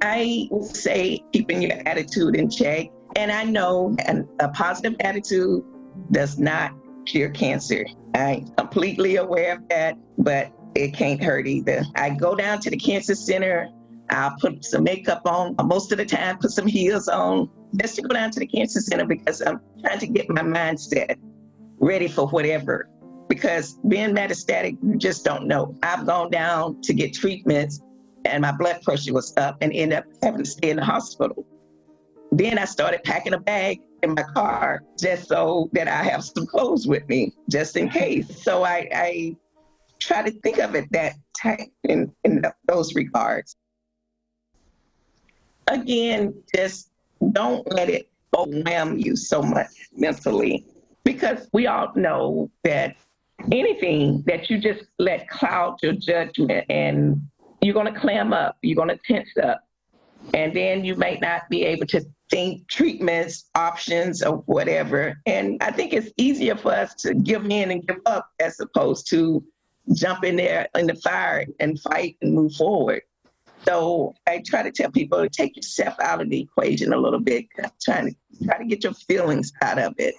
I would say keeping your attitude in check. And I know an, a positive attitude does not cure cancer. I'm completely aware of that, but it can't hurt either. I go down to the cancer center. I'll put some makeup on uh, most of the time, put some heels on, just to go down to the cancer center because I'm trying to get my mindset ready for whatever. Because being metastatic, you just don't know. I've gone down to get treatments and my blood pressure was up and ended up having to stay in the hospital. Then I started packing a bag in my car just so that I have some clothes with me, just in case. So I, I try to think of it that tight in, in those regards. Again, just don't let it overwhelm you so much mentally because we all know that anything that you just let cloud your judgment and you're going to clam up, you're going to tense up. And then you might not be able to think treatments, options, or whatever. And I think it's easier for us to give in and give up as opposed to jump in there in the fire and fight and move forward. So I try to tell people to take yourself out of the equation a little bit, trying to try to get your feelings out of it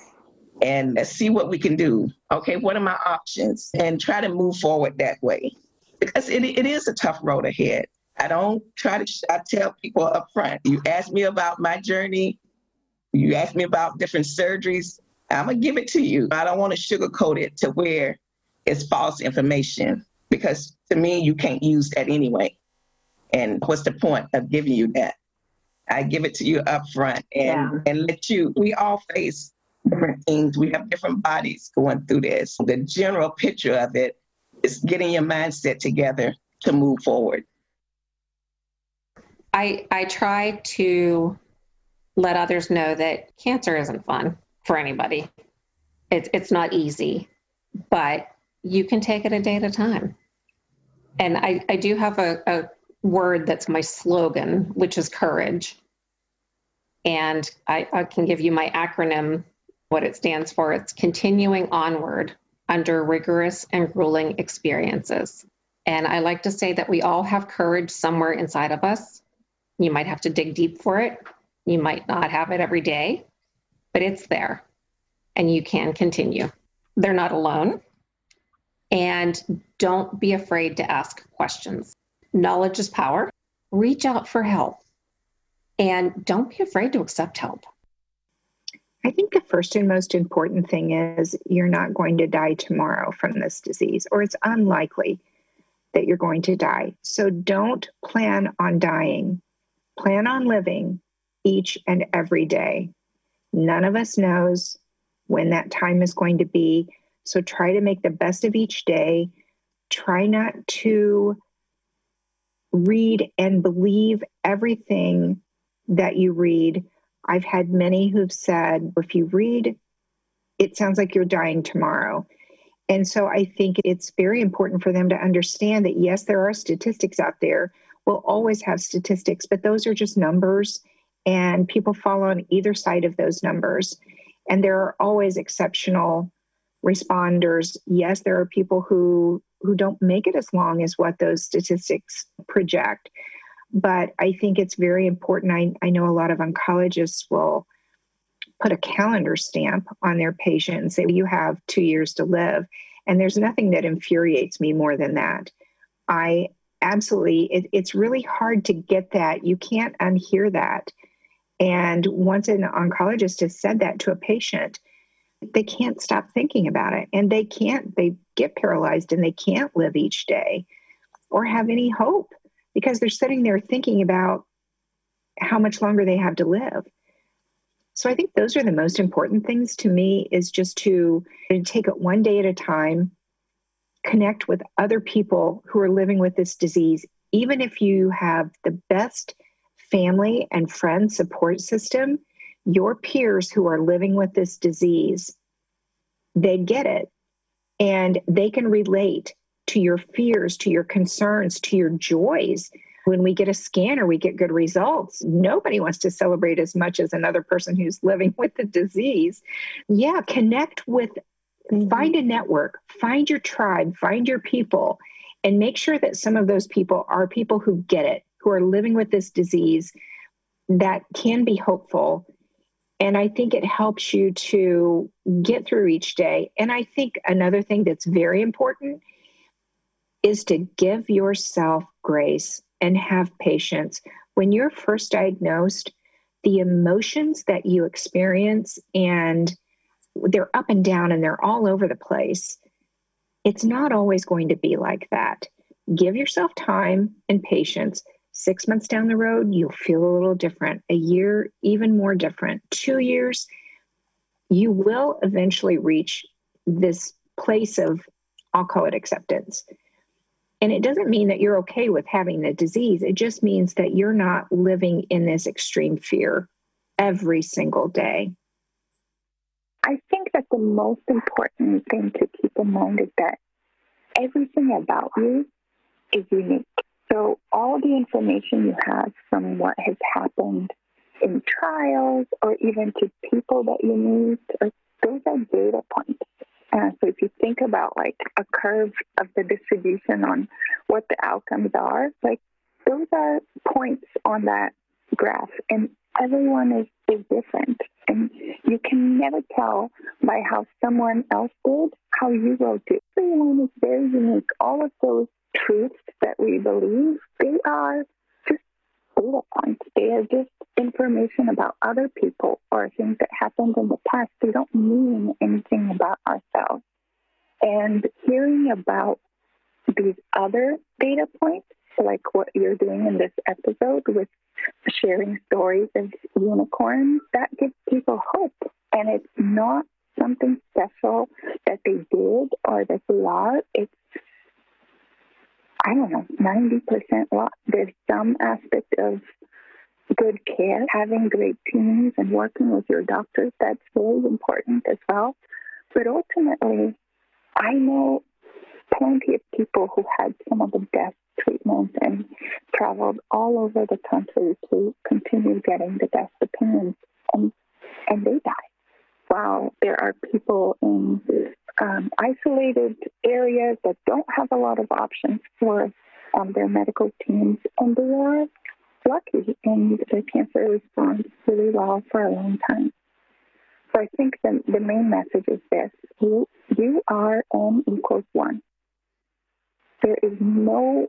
and see what we can do. Okay, what are my options? And try to move forward that way because it, it is a tough road ahead. I don't try to, I tell people up front, you ask me about my journey, you ask me about different surgeries, I'm going to give it to you. I don't want to sugarcoat it to where it's false information because to me, you can't use that anyway. And what's the point of giving you that? I give it to you up front and, yeah. and let you, we all face different things. We have different bodies going through this. The general picture of it is getting your mindset together to move forward. I, I try to let others know that cancer isn't fun for anybody. It's, it's not easy, but you can take it a day at a time. And I, I do have a, a word that's my slogan, which is courage. And I, I can give you my acronym, what it stands for. It's continuing onward under rigorous and grueling experiences. And I like to say that we all have courage somewhere inside of us. You might have to dig deep for it. You might not have it every day, but it's there and you can continue. They're not alone. And don't be afraid to ask questions. Knowledge is power. Reach out for help. And don't be afraid to accept help. I think the first and most important thing is you're not going to die tomorrow from this disease, or it's unlikely that you're going to die. So don't plan on dying. Plan on living each and every day. None of us knows when that time is going to be. So try to make the best of each day. Try not to read and believe everything that you read. I've had many who've said, if you read, it sounds like you're dying tomorrow. And so I think it's very important for them to understand that yes, there are statistics out there. We'll always have statistics, but those are just numbers, and people fall on either side of those numbers. And there are always exceptional responders. Yes, there are people who who don't make it as long as what those statistics project. But I think it's very important. I, I know a lot of oncologists will put a calendar stamp on their patient and say, You have two years to live. And there's nothing that infuriates me more than that. I absolutely, it, it's really hard to get that. You can't unhear that. And once an oncologist has said that to a patient, they can't stop thinking about it and they can't, they get paralyzed and they can't live each day or have any hope because they're sitting there thinking about how much longer they have to live. So I think those are the most important things to me is just to, take it one day at a time, connect with other people who are living with this disease, even if you have the best family and friend support system, your peers who are living with this disease, they get it and they can relate to your fears, to your concerns, to your joys. When we get a scan or we get good results, nobody wants to celebrate as much as another person who's <laughs> living with the disease. Yeah, connect with, mm-hmm. find a network, find your tribe, find your people, and make sure that some of those people are people who get it, who are living with this disease that can be hopeful. And I think it helps you to get through each day. And I think another thing that's very important is to give yourself grace and have patience. When you're first diagnosed, the emotions that you experience and they're up and down and they're all over the place. It's not always going to be like that. Give yourself time and patience Six months down the road, you'll feel a little different. A year, even more different. Two years, you will eventually reach this place of, I'll call it acceptance. And it doesn't mean that you're okay with having the disease. It just means that you're not living in this extreme fear every single day. I think that the most important thing to keep in mind is that everything about you is unique. So, all the information you have from what has happened in trials or even to people that you meet, those are data points. Uh, so, if you think about like a curve of the distribution on what the outcomes are, like those are points on that graph, and everyone is, is different. And you can never tell by how someone else did how you will do. Everyone is very unique. All of those truths that we believe, they are just data points. They are just information about other people or things that happened in the past. They don't mean anything about ourselves. And hearing about these other data points, like what you're doing in this episode with sharing stories of unicorns, that gives people hope. And it's not something special that they did or that they are. It's, I don't know, 90% luck. There's some aspect of good care, having great teams and working with your doctors. That's very important as well. But ultimately, I know plenty of people who had some of the best treatments and traveled all over the country to continue getting the best opinions, and and they died. While there are people in um, isolated areas that don't have a lot of options for um, their medical teams, and they are lucky and the cancer responds really well for a long time. So I think the, the main message is this you, you are N equals one. There is no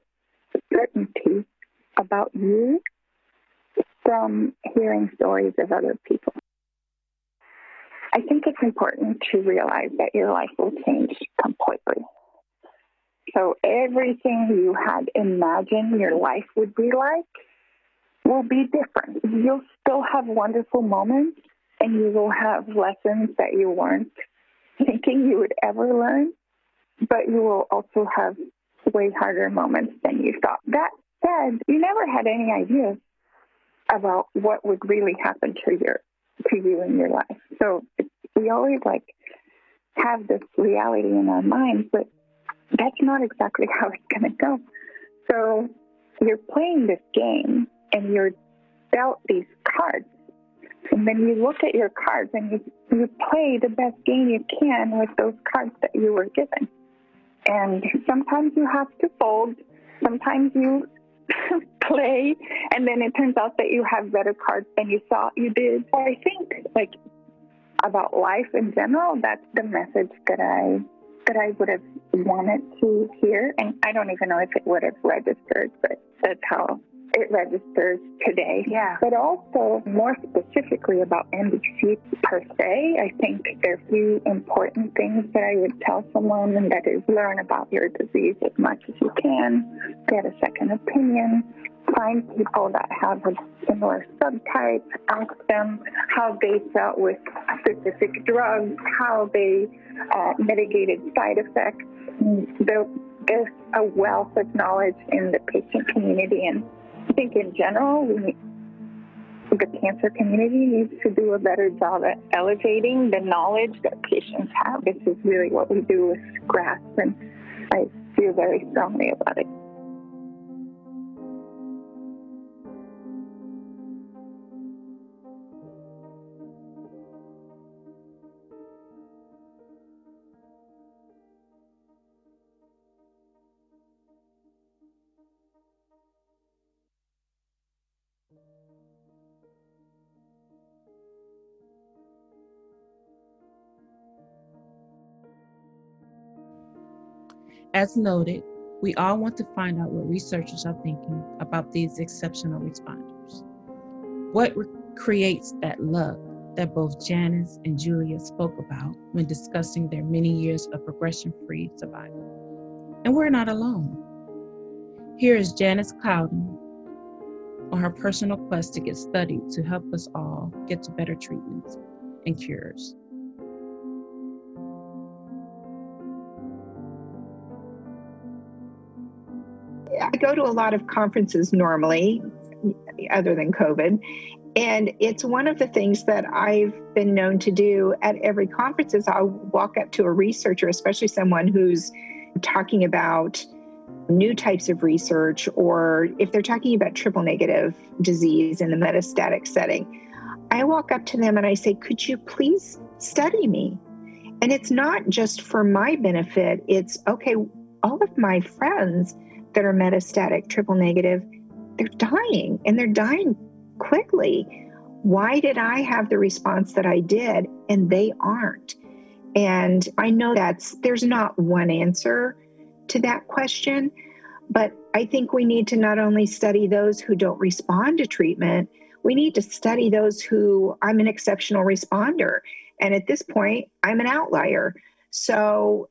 certainty about you from hearing stories of other people. I think it's important to realize that your life will change completely. So everything you had imagined your life would be like will be different. You'll still have wonderful moments and you will have lessons that you weren't thinking you would ever learn, but you will also have way harder moments than you thought. That said, you never had any idea about what would really happen to your to you in your life. So we always like have this reality in our minds, but that's not exactly <laughs> how it's going to go. So you're playing this game and you're dealt these cards. And then you look at your cards and you, you play the best game you can with those cards that you were given. And sometimes you have to fold, sometimes you <laughs> play, and then it turns out that you have better cards than you thought you did. So, I think, like, about life in general, that's the message that I that I would have wanted to hear, and I don't even know if it would have registered, but that's how it registers today. Yeah. But also, more specifically about MBC per se, I think there are a few important things that I would tell someone, and that is learn about your disease as much as you can, get a second opinion, find people that have a similar subtype, ask them how they felt with specific drugs, how they uh, mitigated side effects. There's a wealth of knowledge in the patient community and I think in general, we, the cancer community needs to do a better job at elevating the knowledge that patients have. This is really what we do with GRASP, and I feel very strongly about it. As noted, we all want to find out what researchers are thinking about these exceptional responders. What re- creates that luck that both Janice and Julia spoke about when discussing their many years of progression free survival? And we're not alone. Here is Janice Cowden on her personal quest to get studied to help us all get to better treatments and cures. I go to a lot of conferences normally, other than COVID. And it's one of the things that I've been known to do at every conference is I'll walk up to a researcher, especially someone who's talking about new types of research or if they're talking about triple negative disease in the metastatic setting. I walk up to them and I say, Could you please study me? And it's not just for my benefit, it's okay, all of my friends that are metastatic, triple negative, they're dying and they're dying quickly. Why did I have the response that I did and they aren't? And I know that's there's not one answer to that question, but I think we need to not only study those who don't respond to treatment, we need to study those who I'm an exceptional responder. And at this point, I'm an outlier. So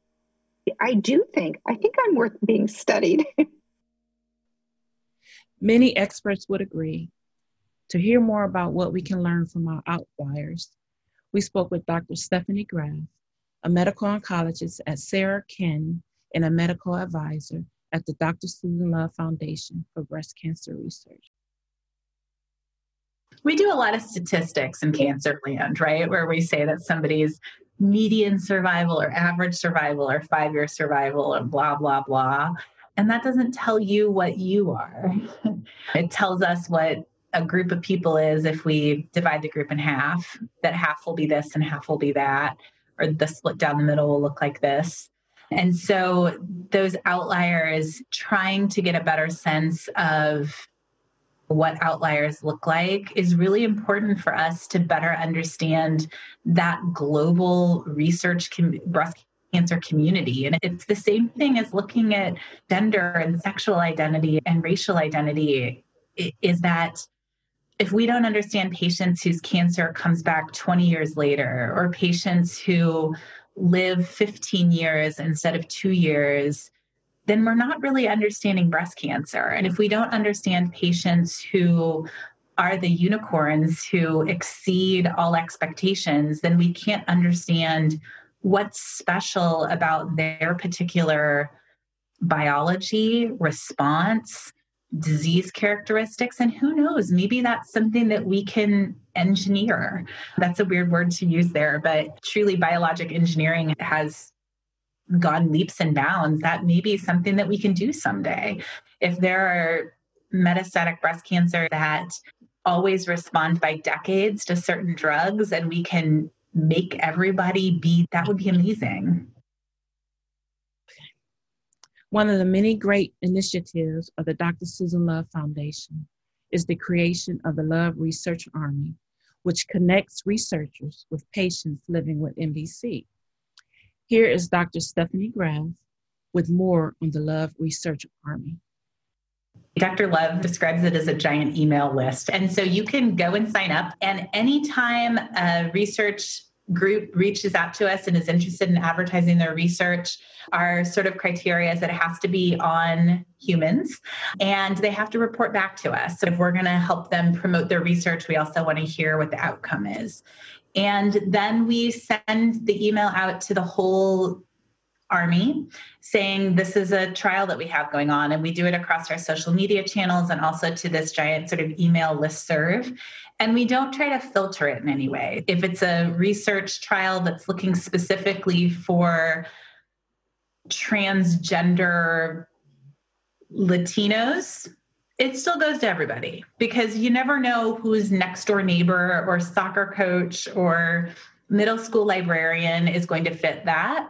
I do think, I think I'm worth being studied. <laughs> Many experts would agree. To hear more about what we can learn from our outliers, we spoke with Dr. Stephanie Graff, a medical oncologist at Sarah Cannon and a medical advisor at the Dr. Susan Love Foundation for Breast Cancer Research. We do a lot of statistics in cancer land, right? Where we say that somebody's median survival or average survival or five year survival or blah, blah, blah. And that doesn't tell you what you are. <laughs> it tells us what a group of people is if we divide the group in half, that half will be this and half will be that, or the split down the middle will look like this. And so those outliers trying to get a better sense of what outliers look like is really important for us to better understand that global research com- breast cancer community. And it's the same thing as looking at gender and sexual identity and racial identity is that if we don't understand patients whose cancer comes back 20 years later or patients who live 15 years instead of two years, then we're not really understanding breast cancer. And if we don't understand patients who are the unicorns who exceed all expectations, then we can't understand what's special about their particular biology, response, disease characteristics. And who knows, maybe that's something that we can engineer. That's a weird word to use there, but truly biologic engineering has gone leaps and bounds. That may be something that we can do someday. If there are metastatic breast cancer that always respond by decades to certain drugs and we can make everybody be, that would be amazing. One of the many great initiatives of the Dr. Susan Love Foundation is the creation of the Love Research Army, which connects researchers with patients living with MBC. Here is Dr. Stephanie Graff with more on the Love Research Army. Dr. Love describes it as a giant email list. And so you can go and sign up, and anytime a research group reaches out to us and is interested in advertising their research, our sort of criteria is that it has to be on humans and they have to report back to us. So if we're going to help them promote their research, we also want to hear what the outcome is. And then we send the email out to the whole army saying this is a trial that we have going on and we do it across our social media channels and also to this giant sort of email list serve and we don't try to filter it in any way. If it's a research trial that's looking specifically for transgender Latinos, it still goes to everybody because you never know whose next door neighbor or soccer coach or middle school librarian is going to fit that.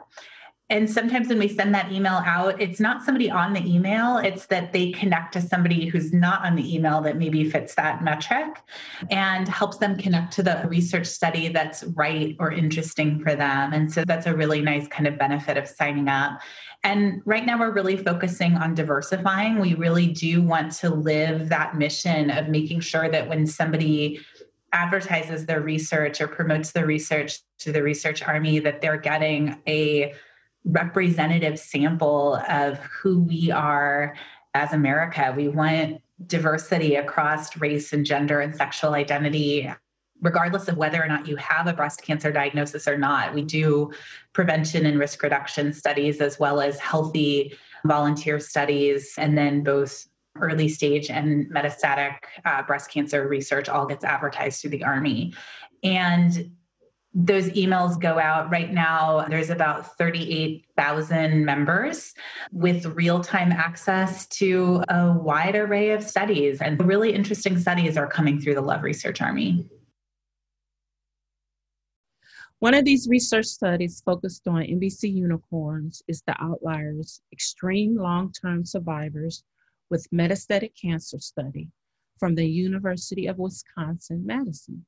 And sometimes when we send that email out it's not somebody on the email it's that they connect to somebody who's not on the email that maybe fits that metric and helps them connect to the research study that's right or interesting for them. And so that's a really nice kind of benefit of signing up and right now we're really focusing on diversifying we really do want to live that mission of making sure that when somebody advertises their research or promotes their research to the research army that they're getting a representative sample of who we are as America. We want diversity across race and gender and sexual identity, regardless of whether or not you have a breast cancer diagnosis or not. We do prevention and risk reduction studies as well as healthy volunteer studies, and then both early stage and metastatic uh, breast cancer research all gets advertised through the Army. And those emails go out right now. There's about 38,000 members with real time access to a wide array of studies. And really interesting studies are coming through the Love Research Army. One of these research studies focused on MBC unicorns is the Outliers Extreme Long Term Survivors with Metastatic Cancer Study from the University of Wisconsin Madison.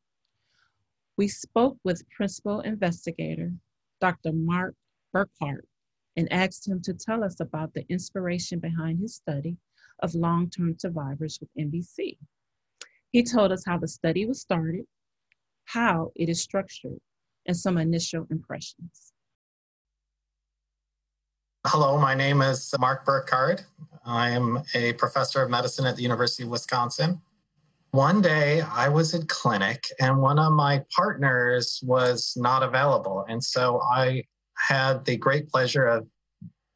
We spoke with principal investigator Dr. Mark Burkard and asked him to tell us about the inspiration behind his study, of long term survivors with MBC. He told us how the study was started, how it is structured, and some initial impressions. Hello, my name is Mark Burkard. I am a professor of medicine at the University of Wisconsin. One day I was in clinic and one of my partners was not available. And so I had the great pleasure of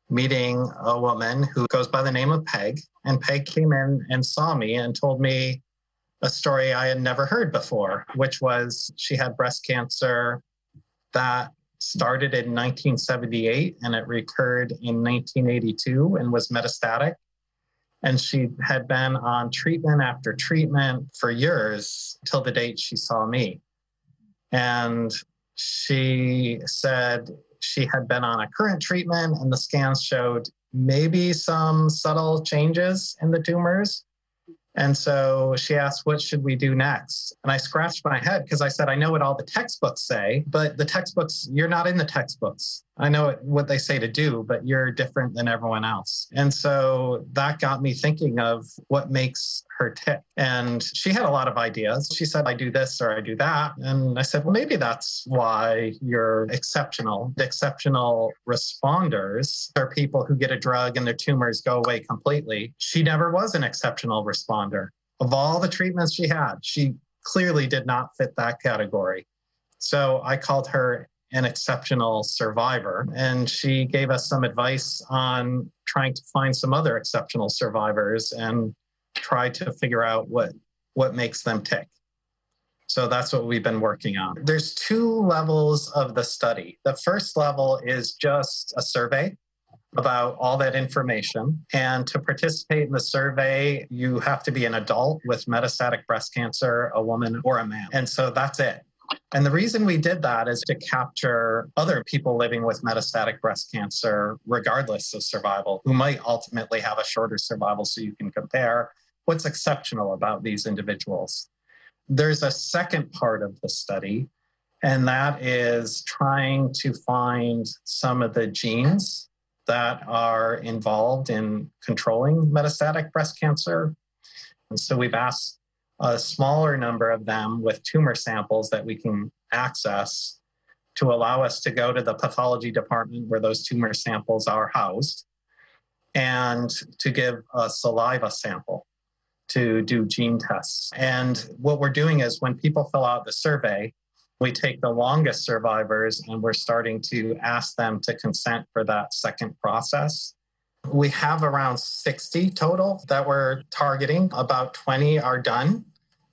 meeting a woman who goes by the name of Peg. And Peg came in and saw me and told me a story I had never heard before, which was she had breast cancer that started in 1978 and it recurred in 1982 and was metastatic. And she had been on treatment after treatment for years till the date she saw me. And she said she had been on a current treatment, and the scans showed maybe some subtle changes in the tumors, and so she asked, What should we do next? And I scratched my head because I said, I know what all the textbooks say, but the textbooks, you're not in the textbooks. I know what they say to do, but you're different than everyone else. And so that got me thinking of what makes her tip. And she had a lot of ideas. She said, I do this or I do that. And I said, well, maybe that's why you're exceptional. The exceptional responders are people who get a drug and their tumors go away completely. She never was an exceptional responder. Of all the treatments she had, she clearly did not fit that category. So I called her an exceptional survivor. And she gave us some advice on trying to find some other exceptional survivors and try to figure out what, what makes them tick. So that's what we've been working on. There's two levels of the study. The first level is just a survey about all that information. And to participate in the survey, you have to be an adult with metastatic breast cancer, a woman, or a man. And so that's it. And the reason we did that is to capture other people living with metastatic breast cancer, regardless of survival, who might ultimately have a shorter survival so you can compare what's exceptional about these individuals. There's a second part of the study, and that is trying to find some of the genes that are involved in controlling metastatic breast cancer. And so we've asked a smaller number of them with tumor samples that we can access to allow us to go to the pathology department where those tumor samples are housed and to give a saliva sample to do gene tests. And what we're doing is when people fill out the survey, we take the longest survivors and we're starting to ask them to consent for that second process. We have around 60 total that we're targeting. About 20 are done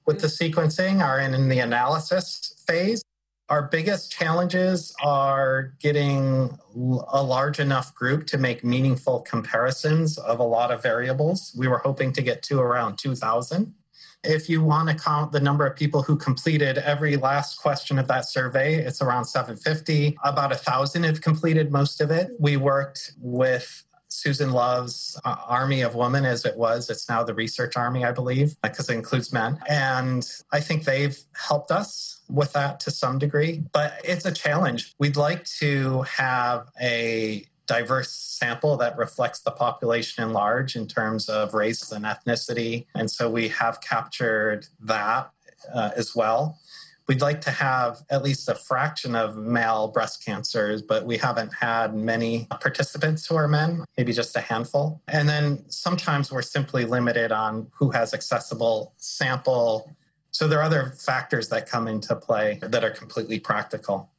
with the sequencing are in the analysis phase. Our biggest challenges are getting a large enough group to make meaningful comparisons of a lot of variables. We were hoping to get to around 2,000. If you want to count the number of people who completed every last question of that survey, it's around 750. About a thousand have completed most of it. We worked with Susan Love's uh, Army of Women as it was. It's now the Research Army, I believe, because it includes men. And I think they've helped us with that to some degree, but it's a challenge. We'd like to have a diverse sample that reflects the population in large in terms of race and ethnicity. And so we have captured that uh, as well. We'd like to have at least a fraction of male breast cancers, but we haven't had many participants who are men, maybe just a handful. And then sometimes we're simply limited on who has accessible sample. So there are other factors that come into play that are completely practical.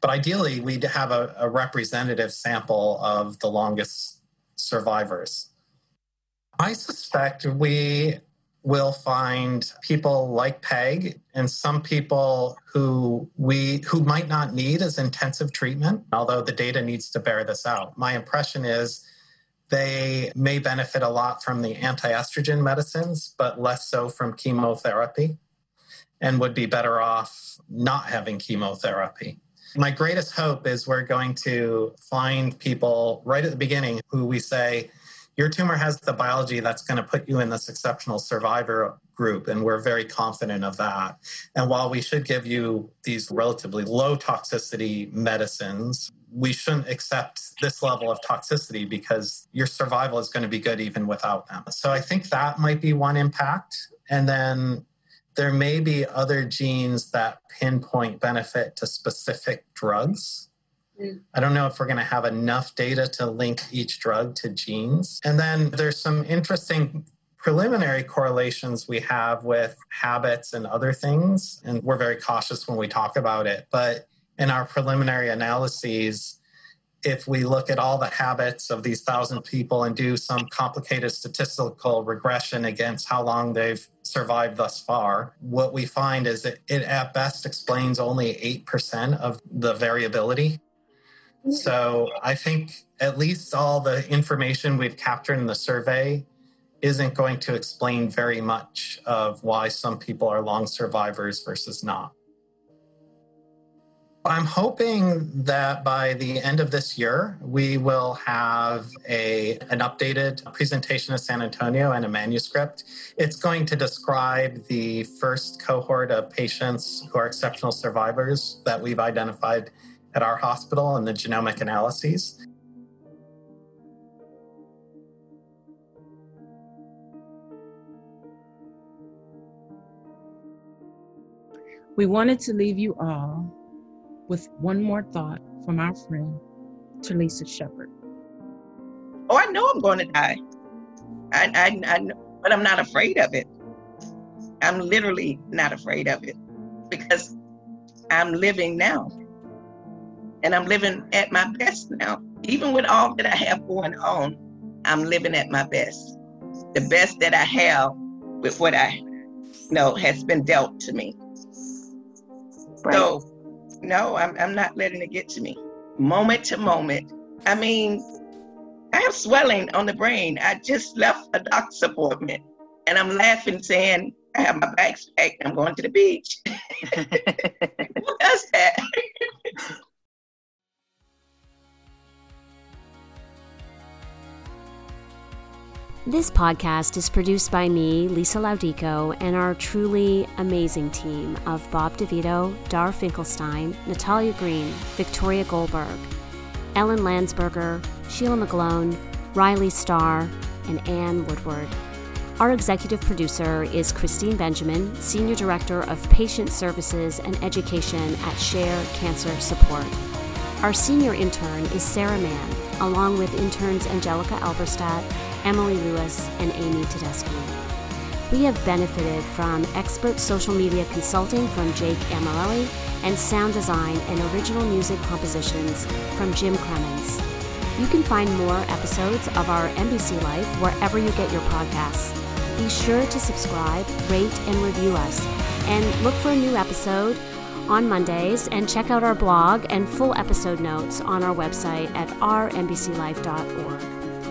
But ideally, we'd have a, a representative sample of the longest survivors. I suspect we will find people like Peg and some people who we who might not need as intensive treatment, although the data needs to bear this out. My impression is they may benefit a lot from the anti-estrogen medicines, but less so from chemotherapy, and would be better off not having chemotherapy. My greatest hope is we're going to find people right at the beginning who we say, your tumor has the biology that's going to put you in this exceptional survivor group, and we're very confident of that. And while we should give you these relatively low toxicity medicines, we shouldn't accept this level of toxicity because your survival is going to be good even without them. So I think that might be one impact. And then there may be other genes that pinpoint benefit to specific drugs. Mm. I don't know if we're going to have enough data to link each drug to genes. And then there's some interesting preliminary correlations we have with habits and other things. And we're very cautious when we talk about it. But in our preliminary analyses, if we look at all the habits of these thousand people and do some complicated statistical regression against how long they've survived thus far, what we find is that it at best explains only 8% of the variability. So I think at least all the information we've captured in the survey isn't going to explain very much of why some people are long survivors versus not. I'm hoping that by the end of this year, we will have a, an updated presentation of San Antonio and a manuscript. It's going to describe the first cohort of patients who are exceptional survivors that we've identified at our hospital and the genomic analyses. We wanted to leave you all with one more thought from our friend, Terlisa Shepard. Oh, I know I'm going to die. I, I, I, but I'm not afraid of it. I'm literally not afraid of it because I'm living now. And I'm living at my best now. Even with all that I have going on, I'm living at my best. The best that I have with what I know has been dealt to me. Right. So, no, I'm, I'm not letting it get to me. Moment to moment. I mean, I have swelling on the brain. I just left a doctor's appointment and I'm laughing, saying, I have my bags packed. I'm going to the beach. <laughs> <laughs> This podcast is produced by me, Lisa Laudico, and our truly amazing team of Bob DeVito, Dar Finkelstein, Natalia Green, Victoria Goldberg, Ellen Landsberger, Sheila McGlone, Riley Starr, and Anne Woodward. Our executive producer is Christine Benjamin, Senior Director of Patient Services and Education at Share Cancer Support. Our senior intern is Sarah Mann, along with interns Angelica Alberstadt, Emily Lewis, and Amy Tedeschi. We have benefited from expert social media consulting from Jake Amarelli and sound design and original music compositions from Jim Cremens. You can find more episodes of our MBC Life wherever you get your podcasts. Be sure to subscribe, rate, and review us. And look for a new episode on Mondays and check out our blog and full episode notes on our website at ourmbclife.org.